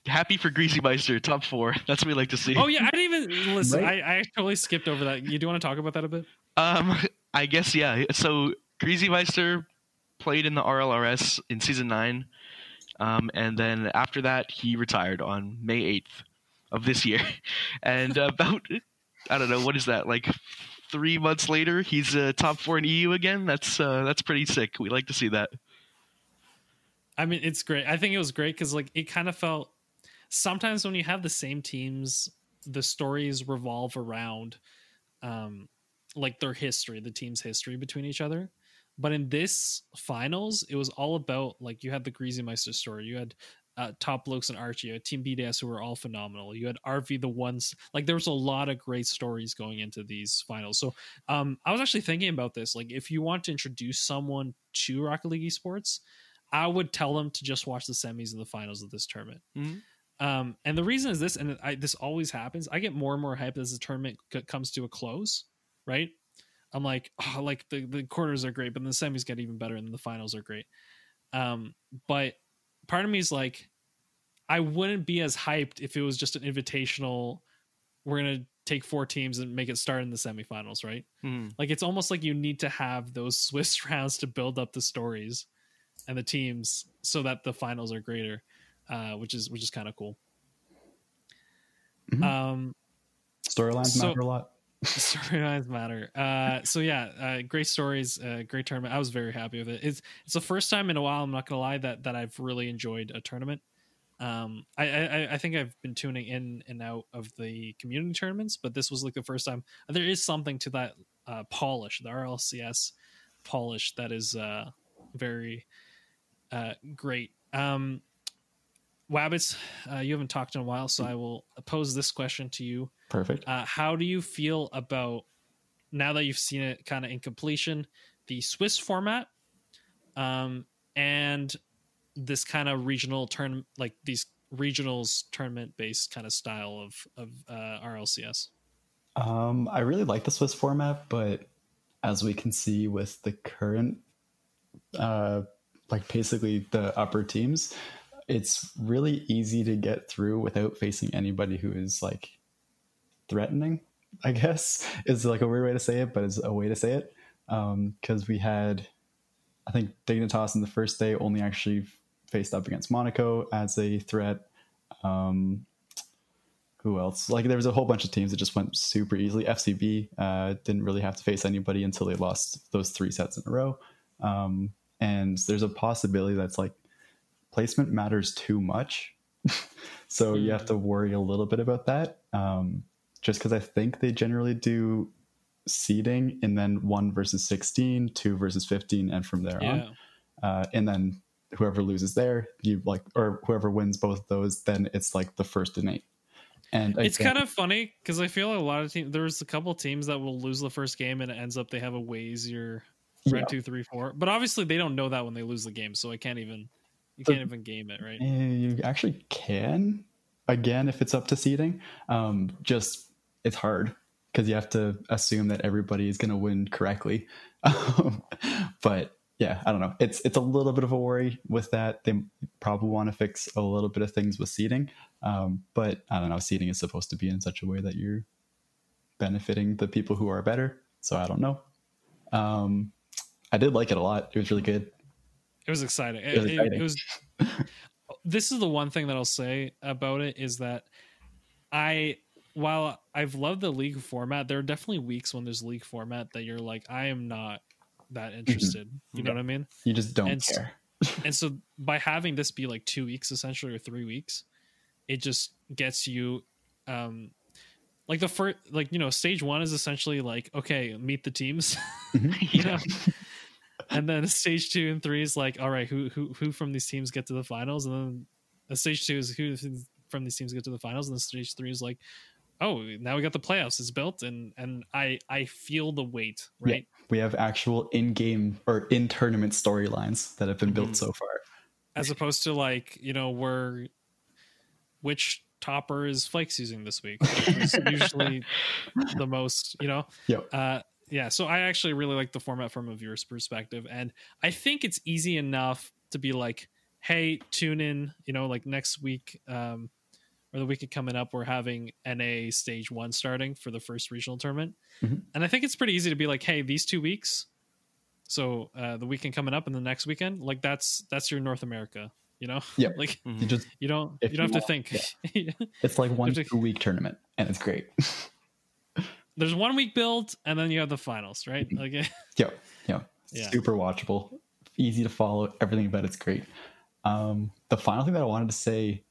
C: happy for Greasy Meister, top four. [LAUGHS] That's what we like to see.
A: Oh yeah, I didn't even listen.
B: Right.
A: I, I totally skipped over that. You do want to talk about that a bit?
C: Um, [LAUGHS] I guess yeah. So Greasy Meister played in the RLRS in season nine, um, and then after that he retired on May eighth of this year, and about I don't know what is that like three months later he's uh, top four in EU again. That's uh, that's pretty sick. We like to see that.
A: I mean, it's great. I think it was great because like it kind of felt sometimes when you have the same teams, the stories revolve around um like their history, the team's history between each other. But in this finals, it was all about like you had the Greasy Meister story, you had uh, Top Blokes and Archie, you had Team BDS who were all phenomenal. You had RV the ones like there was a lot of great stories going into these finals. So um I was actually thinking about this. Like if you want to introduce someone to Rocket League esports, I would tell them to just watch the semis and the finals of this tournament.
C: Mhm.
A: Um, and the reason is this, and I, this always happens. I get more and more hyped as the tournament c- comes to a close, right? I'm like, oh, like the, the quarters are great, but then the semis get even better, and the finals are great. Um, but part of me is like, I wouldn't be as hyped if it was just an invitational. We're gonna take four teams and make it start in the semifinals, right?
C: Hmm.
A: Like it's almost like you need to have those [LAUGHS] Swiss rounds to build up the stories and the teams so that the finals are greater, uh, which is which is kind of cool.
B: Mhm.
A: Um,
B: Storylines
A: So-
B: matter a lot. [LAUGHS]
A: storylines matter. Uh, so yeah, uh, great stories, uh, great tournament. I was very happy with it. It's it's the first time in a while. I'm not gonna lie that that I've really enjoyed a tournament. Um, I, I I think I've been tuning in and out of the community tournaments, but this was like the first time. There is something to that uh, polish, the RLCS polish that is uh, very uh, great. Um, Wabbits, uh, you haven't talked in a while, so I will pose this question to you.
B: Perfect.
A: Uh, how do you feel about now that you've seen it kind of in completion, the Swiss format, um, and this kind of regional turn, like these regionals tournament based kind of style of of uh, RLCS?
B: Um, I really like the Swiss format, but as we can see with the current, uh, like basically the upper teams, it's really easy to get through without facing anybody who is like threatening. I guess [LAUGHS] is like a weird way to say it, but it's a way to say it. Because we had, I think Dignitas in the first day only actually faced up against Monaco as a threat. Um, who else? Like there was a whole bunch of teams that just went super easily. FCB uh, didn't really have to face anybody until they lost those three sets in a row. Um, and there's a possibility that's like placement matters too much, [LAUGHS] so you have to worry a little bit about that. Um, just because I think they generally do seeding and then one versus 16, two versus 15, and from there on uh, and then whoever loses there, you like, or whoever wins both of those, then it's like the first and eight. And
A: it's
B: again-
A: kind of funny because I feel like a lot of teams. There's a couple teams that will lose the first game and it ends up they have a way easier red
B: Yeah.
A: two three four. But obviously they don't know that when they lose the game, so I can't even you can't even game it, right?
B: You actually can again if it's up to seeding. Um, just it's hard because you have to assume that everybody is going to win correctly. [LAUGHS] Um, but yeah, I don't know. It's it's a little bit of a worry with that. They probably want to fix a little bit of things with seeding. Um, but I don't know. Seeding is supposed to be in such a way that you're benefiting the people who are better. So I don't know. I did like it a lot. It was really good.
A: It was exciting. It,
B: It was exciting.
A: it was. this is the one thing that I'll say about it is that I, while I've loved the league format, there are definitely weeks when there's league format that you're like, I am not that interested. You know
B: Yeah.
A: what I mean?
B: You just don't
A: And
B: care.
A: And so by having this be like two weeks essentially or three weeks, it just gets you um like the first like you know stage one is essentially like okay meet the teams [LAUGHS] you know [LAUGHS] and then stage two and three is like all right who who who from these teams get to the finals? And then uh, stage two is who from these teams get to the finals? And then stage three is like oh now we got the playoffs. It's built. And and i i feel the weight right?
B: We have actual in-game or in-tournament storylines that have been built
C: Mhm.
B: so far.
A: as opposed to like you know where which topper is flakes using this week which is [LAUGHS] usually the most you know?
B: Yep.
A: uh yeah so i actually really like the format from a viewer's perspective and i think it's easy enough to be like hey tune in you know like next week um or the weekend coming up we're having na stage one starting for the first regional tournament
B: Mhm.
A: and i think it's pretty easy to be like hey these two weeks so uh the weekend coming up and the next weekend like that's that's your north america you know
B: yeah [LAUGHS]
A: like
B: You
C: Mhm.
B: just
A: you don't you don't
B: you
A: have to
B: want,
A: think [LAUGHS]
B: it's like one
A: There's
B: two-week tournament, and it's great. [LAUGHS]
A: there's one week build and then you have the finals right like [LAUGHS]
B: yeah, Yep.
A: Yeah.
B: Super watchable, easy to follow. Everything about it's great. Um, the final thing that I wanted to say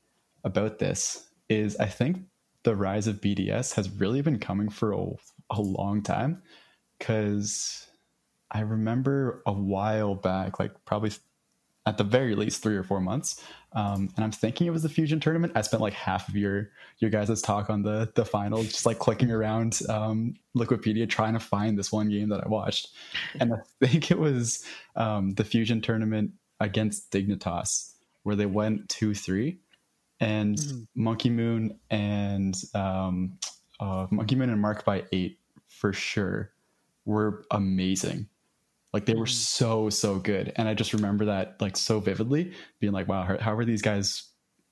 B: about this is I think the rise of BDS has really been coming for a, a long time because I remember a while back, like probably at the very least three or four months. Um, and I'm thinking it was the Fusion tournament. I spent like half of your your guys' talk on the the final, just like clicking around um, Liquipedia trying to find this one game that I watched. And I think it was um, the Fusion tournament against Dignitas, where they went two three, and
A: Mhm.
B: Monkey Moon and um, uh, Monkey Moon and Mark by eight for sure were amazing. Like they were
A: Mhm.
B: so so good, and I just remember that like so vividly, being like, "Wow, how, how are these guys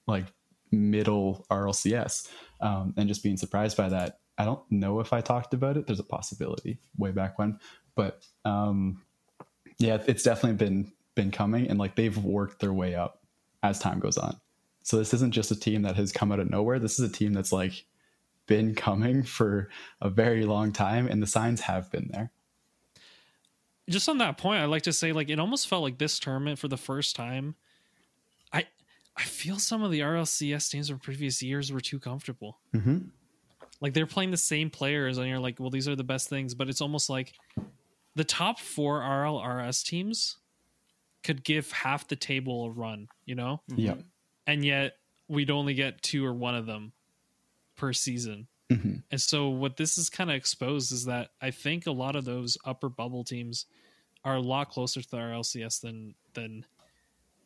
B: like middle RLCS?" Um, and just being surprised by that. I don't know if I talked about it. There's a possibility way back when, but um, yeah, it's definitely been been coming, and like they've worked their way up as time goes on. So this isn't just a team that has come out of nowhere. This is a team that's like been coming for a very long time, and the signs have been there.
A: Just on that point, I'd like to say like it almost felt like this tournament for the first time. I I feel some of the RLCS teams from previous years were too comfortable.
B: Mm-hmm.
A: Like they're playing the same players, and you're like, well, these are the best things. But it's almost like the top four RLRS teams could give half the table a run, you know,
B: Yeah.
A: and yet we'd only get two or one of them per season.
B: Hmm
A: And so what this is kind of exposed is that I think a lot of those upper bubble teams are a lot closer to the RLCS than than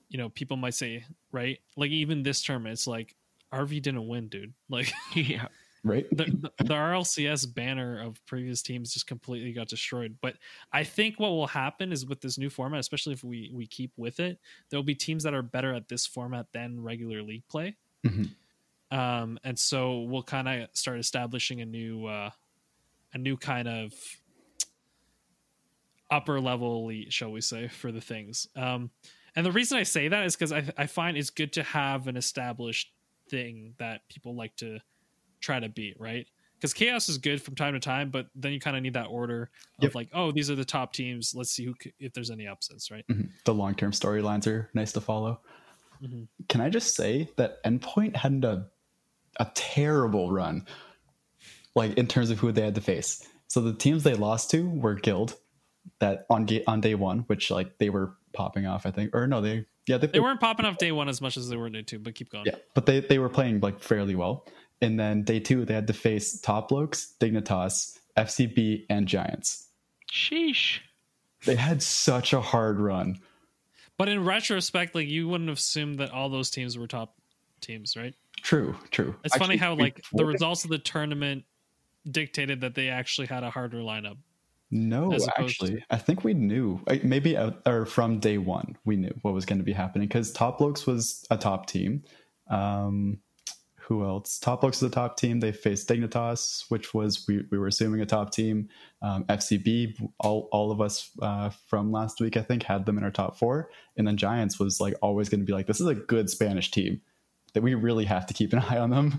A: you know people might say, right? Like even this tournament, it's like RV didn't win, dude. [LAUGHS] Like [LAUGHS]
C: yeah.
B: Right.
A: the, the, the RLCS banner of previous teams just completely got destroyed. But I think what will happen is with this new format, especially if we we keep with it, there will be teams that are better at this format than regular league play.
B: Mhm.
A: Um, and so we'll kind of start establishing a new uh, a new kind of upper level elite, shall we say, for the things. Um, and the reason I say that is because I, I find it's good to have an established thing that people like to try to beat, right? Because chaos is good from time to time, but then you kind of need that order of
B: Yep.
A: like, oh, these are the top teams. Let's see who if there's any upsets, right?
B: Mhm. The long term storylines are nice to follow.
A: Mhm.
B: Can I just say that Endpoint had a a terrible run, like in terms of who they had to face. So the teams they lost to were Guild, that on ga- on day one, which like they were popping off, I think, or no, they yeah they,
A: They weren't popping off day one as much as they were day two, but keep going.
B: yeah, but they they were playing like fairly well. And then day two, they had to face Top Blokes, Dignitas, FCB, and Giants.
C: Sheesh.
B: They had such a hard run.
A: But in retrospect, like you wouldn't have assumed that all those teams were top teams, right?
B: True, true.
A: It's funny how like the results of the tournament dictated that they actually had a harder lineup.
B: No, actually, I think we knew. Maybe out, or from day one, we knew what was going to be happening because Top was a top team. Um, who else? Top Blokes was a top team. They faced Dignitas, which was we, we were assuming a top team. Um, FCB, all all of us uh, from last week, I think, had them in our top four. And then Giants was like always going to be like, this is a good Spanish team that we really have to keep an eye on them.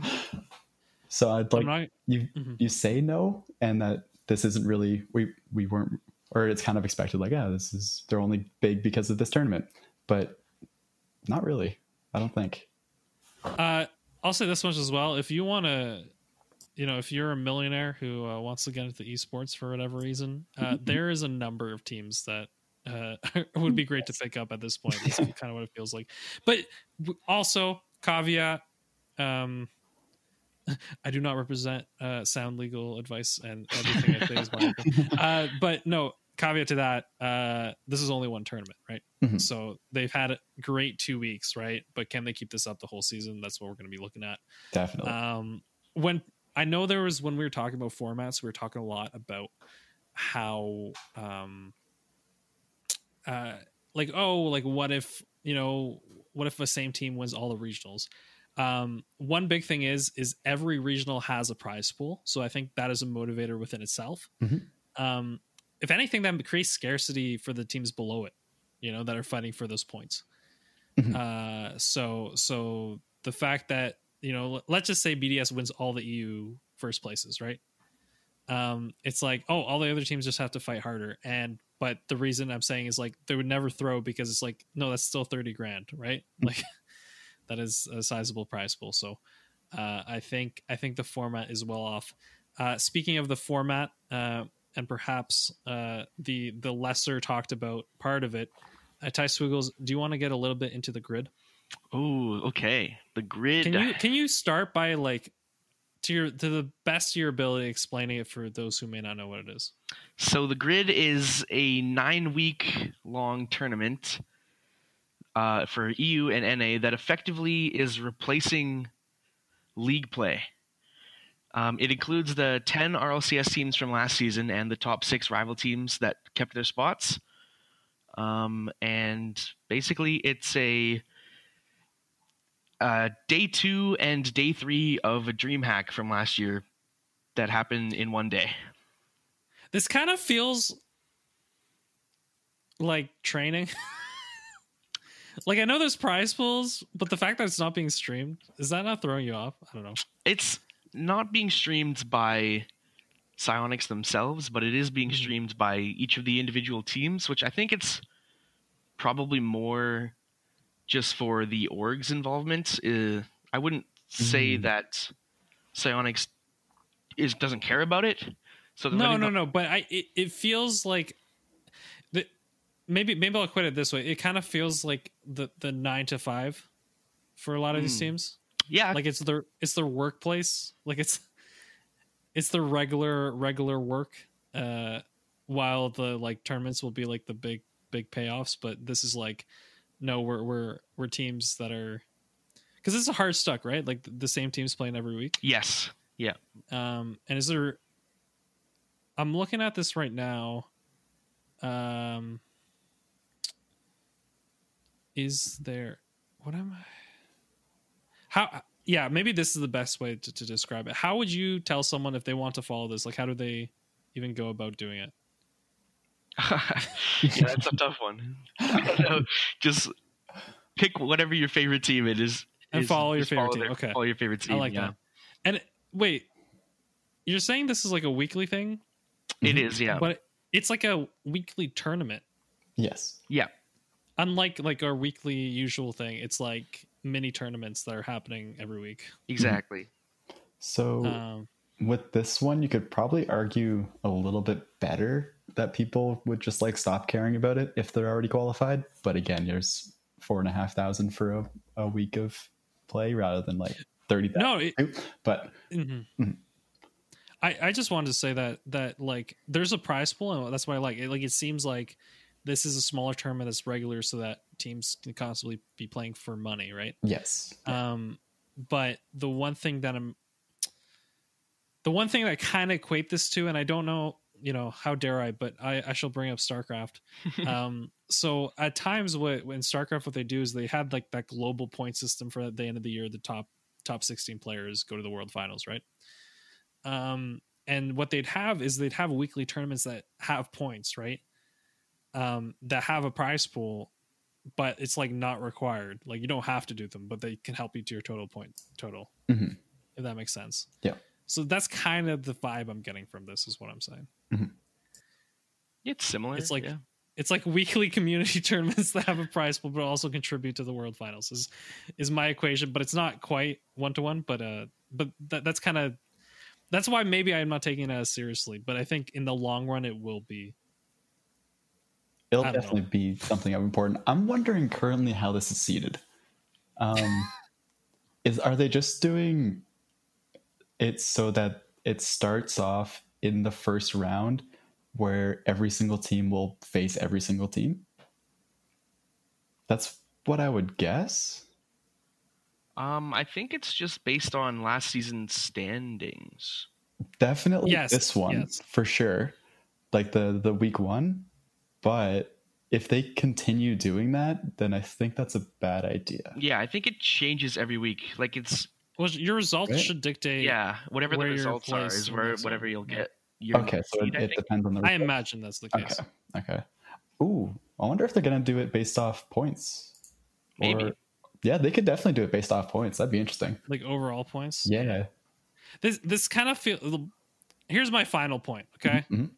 B: So I'd like you
A: Mhm.
B: you say no and that this isn't really we we weren't or it's kind of expected like yeah this is they're only big because of this tournament but not really i don't think
A: uh, I'll say this much as well. If you want to, you know, if you're a millionaire who uh, wants to get into esports for whatever reason, uh,
B: Mm-hmm. [LAUGHS]
A: there is a number of teams that uh, [LAUGHS] would be great to pick up at this point. That's [LAUGHS] kind of what it feels like. But also caveat. Um, [LAUGHS] I do not represent uh, sound legal advice, and everything I say is my. [LAUGHS] Uh, but no, caveat to that: uh, this is only one tournament, right?
B: Mhm.
A: So they've had a great two weeks, right? But can they keep this up the whole season? That's what we're going to be looking at.
B: Definitely.
A: Um, when I know there was when we were talking about formats, we were talking a lot about how, um, uh, like oh, like what if you know, what if the same team wins all the regionals? Um, one big thing is is every regional has a prize pool, so I think that is a motivator within itself.
B: Mhm.
A: Um, if anything, that creates scarcity for the teams below it, you know, that are fighting for those points.
B: Mhm.
A: Uh, so so the fact that you know, let's just say BDS wins all the EU first places, right? Um, it's like, oh, all the other teams just have to fight harder. And but the reason I'm saying is like they would never throw because it's like, no, that's still thirty grand, right? Like [LAUGHS] that is a sizable prize pool. So uh, I think I think the format is well off. Uh, speaking of the format, uh, and perhaps uh, the the lesser talked about part of it, uh, Ty Swiggles, do you want to get a little bit into the grid?
C: Oh, okay. The grid.
A: Can you can you start by like to your to the best of your ability explaining it for those who may not know what it is?
C: So the grid is a nine week long tournament uh, for EU and NA that effectively is replacing league play. Um, it includes the 10 RLCS teams from last season and the top six rival teams that kept their spots. Um, and basically, it's a uh, day two and day three of a DreamHack from last year that happened in one day.
A: This kind of feels like training. [LAUGHS] like I know there's prize pools, but the fact that it's not being streamed is that not throwing you off? I don't know.
C: it's not being streamed by Psyonix themselves, but it is being
A: Mhm.
C: streamed by each of the individual teams, which I think it's probably more just for the org's involvement. Uh, I wouldn't say
B: Mhm.
C: that Psyonix is doesn't care about it. So
A: No, no, no. But I it, it feels like the maybe maybe I'll quit it this way. It kind of feels like the the nine to five for a lot of these
C: Hmm.
A: teams.
C: Yeah,
A: like it's their it's their workplace like it's it's the regular regular work uh while the like tournaments will be like the big big payoffs but this is like no we're we're we're teams that are because it's a hard stuck right? Like the, the same teams playing every week.
C: Yes, yeah.
A: um and is there i'm looking at this right now. Um is there what am i how yeah maybe this is the best way to, to describe it. How would you tell someone if they want to follow this? Like how do they even go about doing it
C: yeah, that's a tough one. I don't know. Just pick whatever your favorite team it is.
A: And
C: is-
A: follow your
C: just
A: favorite team.
C: their-
A: Okay.
C: Follow your favorite team.
A: i like
C: yeah.
A: that and wait you're saying this is like a weekly thing
C: It
B: Mhm.
C: is, yeah.
A: but it's like a weekly tournament
B: yes.
C: yeah.
A: unlike like our weekly usual thing it's like mini tournaments that are happening every week
C: Exactly.
B: So
A: um
B: with this one, you could probably argue a little bit better that people would just like stop caring about it if they're already qualified. But again, there's four and a half thousand for a, a week of play rather than like thirty thousand.
A: no it,
B: But
A: mhm.
B: Mhm.
A: I, I just wanted to say that that like there's a prize pool and that's why I like it. Like it seems like this is a smaller tournament that's regular, so that teams can constantly be playing for money, right?
B: yes,
A: Um, but the one thing that I'm, the one thing that I kind of equate this to, and I don't know, you know, how dare I, but I, I shall bring up StarCraft. [LAUGHS] um, so at times, what when StarCraft, what they do is they had like that global point system for the end of the year. The top top 16 players go to the World Finals, right? Um, and what they'd have is they'd have weekly tournaments that have points, right? Um, that have a prize pool, but it's like not required. Like you don't have to do them, but they can help you to your total point total.
B: Mhm.
A: If that makes sense.
B: Yeah.
A: So that's kind of the vibe I'm getting from this, is what I'm saying.
C: It's similar.
A: It's like
C: yeah.
A: it's like [LAUGHS] weekly community tournaments that have a prize pool, but also contribute to the world finals. Is is my equation, but it's not quite one to one. But uh, but that, that's kind of that's why maybe I'm not taking it as seriously, but I think in the long run it will be.
B: It'll definitely
A: know.
B: be something of important. I'm wondering currently how this is seated. Um, [LAUGHS] is are they just doing it so that it starts off in the first round where every single team will face every single team? That's what I would guess.
C: Um, I think it's just based on last season's standings.
B: Definitely
A: Yes,
B: this one
A: yes.
B: for sure. Like the the week one, but if they continue doing that, then I think that's a bad idea.
C: Yeah, I think it changes every week. Like it's
A: Well, your results
B: Right.
A: should dictate.
C: yeah, whatever the results are is where whatever you'll get. Your
B: Okay, so
C: seed,
B: it, it depends on the
A: I imagine that's the case.
B: Okay. Okay. Ooh, I wonder if they're gonna do it based off points.
C: Maybe.
B: yeah, they could definitely do it based off points. That'd be interesting.
A: Like overall points.
B: Yeah.
A: This this kind of feel. Here's my final point. Okay.
B: Mhm.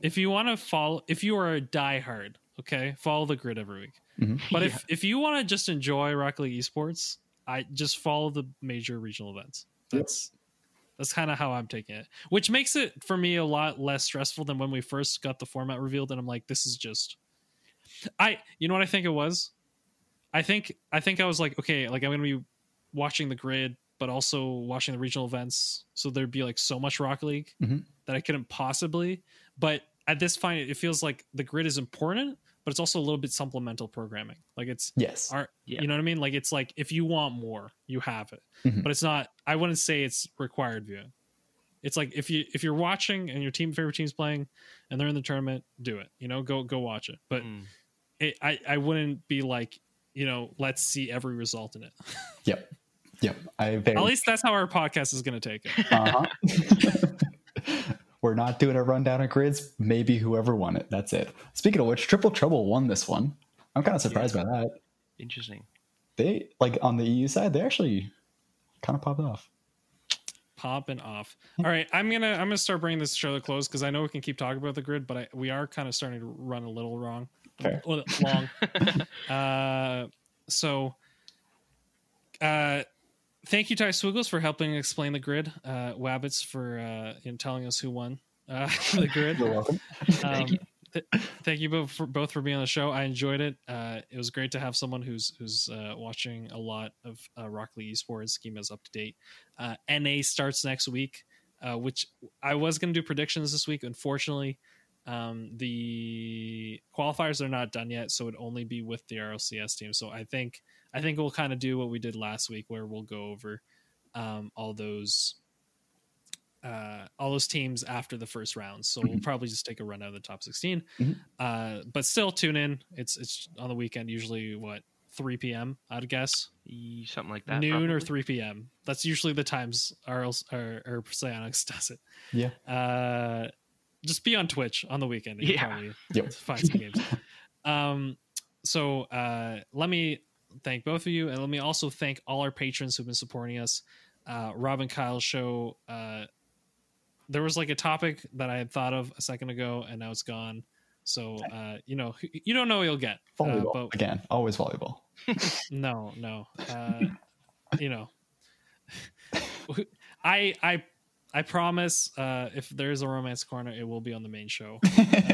A: If you want to follow, if you are a diehard, okay, follow the grid every week.
B: Mhm.
A: But
C: Yeah.
A: if if you want to just enjoy Rocket League esports, I just follow the major regional events.
B: Yep.
A: That's that's kind of how I'm taking it, which makes it for me a lot less stressful than when we first got the format revealed. And I'm like, this is just, I, you know what I think it was? I think I think I was like, okay, like I'm gonna be watching the grid, but also watching the regional events, so there'd be like so much Rock League
B: Mhm.
A: that I couldn't possibly. But at this point, it feels like the grid is important, but it's also a little bit supplemental programming. Like it's
B: Yes.
A: our,
C: Yeah.
A: you know what I mean? Like it's like if you want more, you have it,
B: Mhm.
A: but it's not. I wouldn't say it's required viewing. It's like if you if you're watching and your team favorite team's playing, and they're in the tournament, do it. You know, go go watch it. But
C: Mm.
A: it, I I wouldn't be like you know let's see every result in it. [LAUGHS]
B: Yep. Yep. I very
A: At least that's how our podcast is going to take it.
B: uh-huh. [LAUGHS] We're not doing a rundown of grids. Maybe whoever won it. That's it. Speaking of which, Triple Trouble won this one. I'm kind of surprised by that.
C: Interesting.
B: They like on the EU side, they actually kind of popped off.
A: popping off. All right, I'm gonna I'm gonna start bringing this show to close because I know we can keep talking about the grid, but I, we are kind of starting to run a little wrong,
B: Fair.
A: Well, long. [LAUGHS] uh, so, uh, thank you, Ty Swiggles, for helping explain the grid. Uh, Wabbits for uh, you know, telling us who won uh, [LAUGHS] the grid.
B: You're welcome.
C: Thank you.
A: th- thank you both for, both for being on the show. I enjoyed it. Uh, it was great to have someone who's who's uh, watching a lot of uh, Rock League esports. Schema's up to date. Uh, NA starts next week, uh, which I was going to do predictions this week. Unfortunately, um, the qualifiers are not done yet, so it'd only be with the RLCS team. So I think I think we'll kind of do what we did last week, where we'll go over um, all those uh, all those teams after the first round. So we'll probably just take a run out of the top 16.
B: Mhm.
A: Uh, but still tune in. It's it's on the weekend, usually what 3 p.m. I'd guess
C: Something like that.
A: noon or 3 p.m. That's usually the times RL or, or does it.
B: Yeah.
A: Uh, just be on Twitch on the weekend.
C: Yeah.
A: probably
B: Yep.
A: find some games. [LAUGHS] Um, so uh, let me thank both of you, and let me also thank all our patrons who've been supporting us. Uh, Rob and Kyle's show. Uh, there was like a topic that I had thought of a second ago, and now it's gone. So uh, you know, you don't know what you'll get. Uh,
B: Volleyball
A: but
B: again. Always volleyball. [LAUGHS]
A: no, no. Uh, [LAUGHS] you know, [LAUGHS] I I I promise. Uh, if there is a romance corner, it will be on the main show,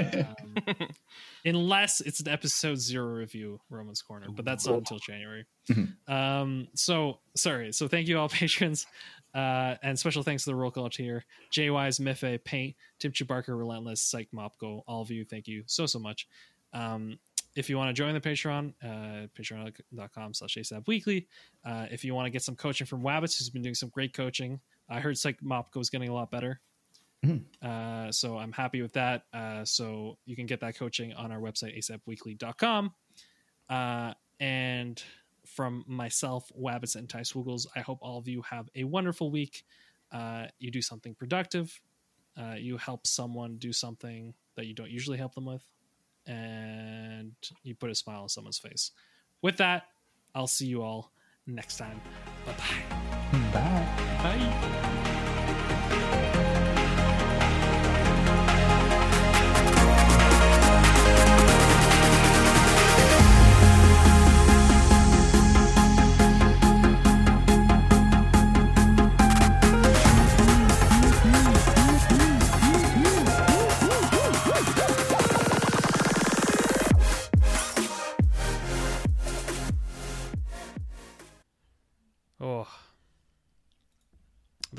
A: um, [LAUGHS] unless it's an episode zero review romance corner. But that's not until January.
B: Mhm.
A: Um, so sorry. So thank you all [LAUGHS] patrons. Uh, and special thanks to the roll call tier, JY's Mife, Paint, Tim Chubarker, Relentless, Psych Mopgo, all of you. Thank you so, so much. Um, if you want to join the Patreon, uh, patreon.com slash ASAP weekly. Uh, if you want to get some coaching from Wabbits, who's been doing some great coaching, I heard Psych Mopko is getting a lot better.
B: Mhm.
A: Uh, so I'm happy with that. Uh, so you can get that coaching on our website, asapweekly.com. Uh, and from myself, Wabbits, and Ty Swoogles, I hope all of you have a wonderful week. Uh, you do something productive. Uh, you help someone do something that you don't usually help them with. And you put a smile on someone's face. With that, I'll see you all next time. Bye bye.
B: Bye.
C: Bye.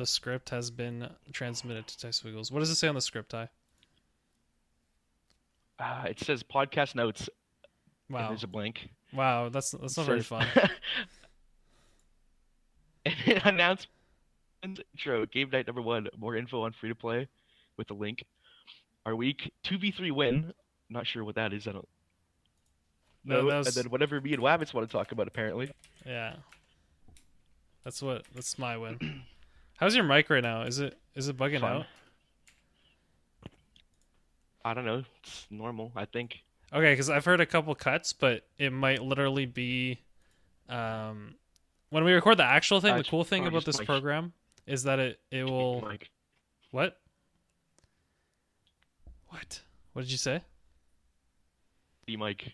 A: The script has been transmitted to Ty Swiggles. What does it say on the script, Ty?
C: Uh, it says podcast notes.
A: Wow.
C: there's a blank.
A: Wow, that's that's not very fun. [LAUGHS]
C: and it announced intro game night number one. More info on free to play with the link. Our week two v three win. Not sure what that is. I don't know.
A: was-
C: And then whatever me and Wabbits want to talk about apparently.
A: Yeah. That's what that's my win. [CLEARS THROAT] How's your mic right now? Is it is it bugging
C: Fine.
A: out?
C: I don't know. It's normal. I think.
A: Okay, because I've heard a couple cuts, but it might literally be um when we record the actual thing,
C: Uh,
A: the cool thing about this
C: my-
A: program is that it it will
C: Like
A: what? What? What did you say?
C: B mic.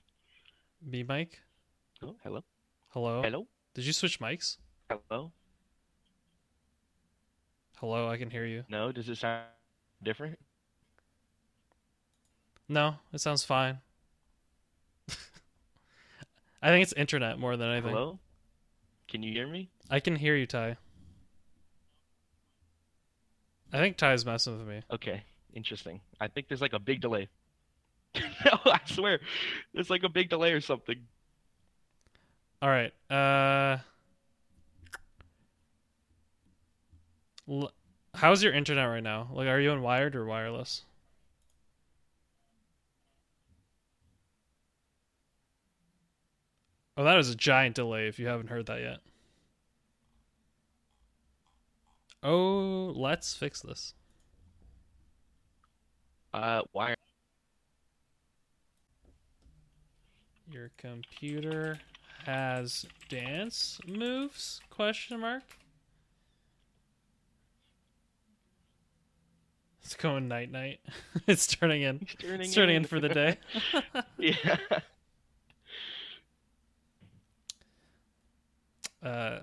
A: B mic?
C: Oh, hello.
A: Hello?
C: Hello.
A: Did you switch mics?
C: Hello.
A: Hello, I can hear you.
C: No. Does it sound different?
A: No, it sounds fine. [LAUGHS] I think it's internet more than anything.
C: Hello. Can you hear me?
A: I can hear you, Ty. I think Ty's messing with me.
C: Okay. Interesting. I think there's like a big delay. [LAUGHS] no, I swear. There's like a big delay or something.
A: All right. Uh l- How's your internet right now? Like are you on wired or wireless? Oh, that is a giant delay if you haven't heard that yet. Oh, let's fix this.
C: Uh, why?
A: Your computer has dance moves? Question mark. It's going night night. [LAUGHS] it's turning in.
C: He's turning
A: It's turning in for the day. [LAUGHS] [LAUGHS]
C: yeah.
A: Uh,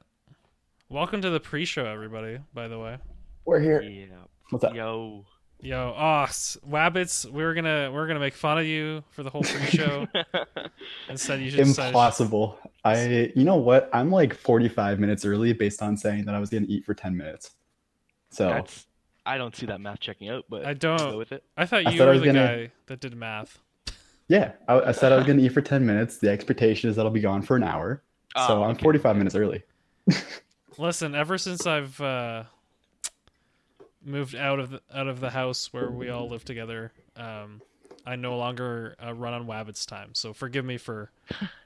A: welcome to the pre-show, everybody. By the way,
B: We're here.
C: Yeah.
B: What's up?
C: Yo.
A: yo, oh, s- Wabbits, we were gonna we are gonna make fun of you for the whole pre-show. Instead, you just decided-
B: Impossible. I, you know what? I'm like 45 minutes early based on saying that I was going to eat for 10 minutes. So
C: That's. I don't see that math checking out, but
A: I don't-
C: go with it.
A: I thought
B: I
A: you
B: thought I
A: were
B: was
A: the
B: gonna-
A: guy that did math.
B: yeah, I, I said I was going to eat for 10 minutes. The expectation is that I'll be gone for an hour. So
C: Oh,
B: I'm 45 minutes early. [LAUGHS]
A: Listen, ever since I've uh, moved out of the, out of the house where we all live together, um, I no longer uh, run on Wabbit's time. So forgive me for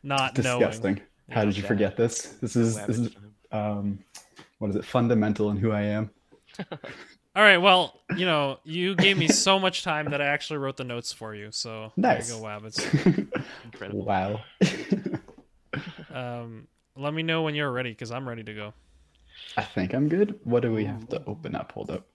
A: not knowing.
B: Disgusting. How did you forget this? This is this is um, what is it? Fundamental in who I am. [LAUGHS]
A: All right, well, you know, you gave me so much time that I actually wrote the notes for you. So
B: Nice.
A: there you go, Wabbits.
C: Incredible.
B: wow.
A: Um, let me know when you're ready because I'm ready to go.
B: I think I'm good. What do we have to open up? Hold up.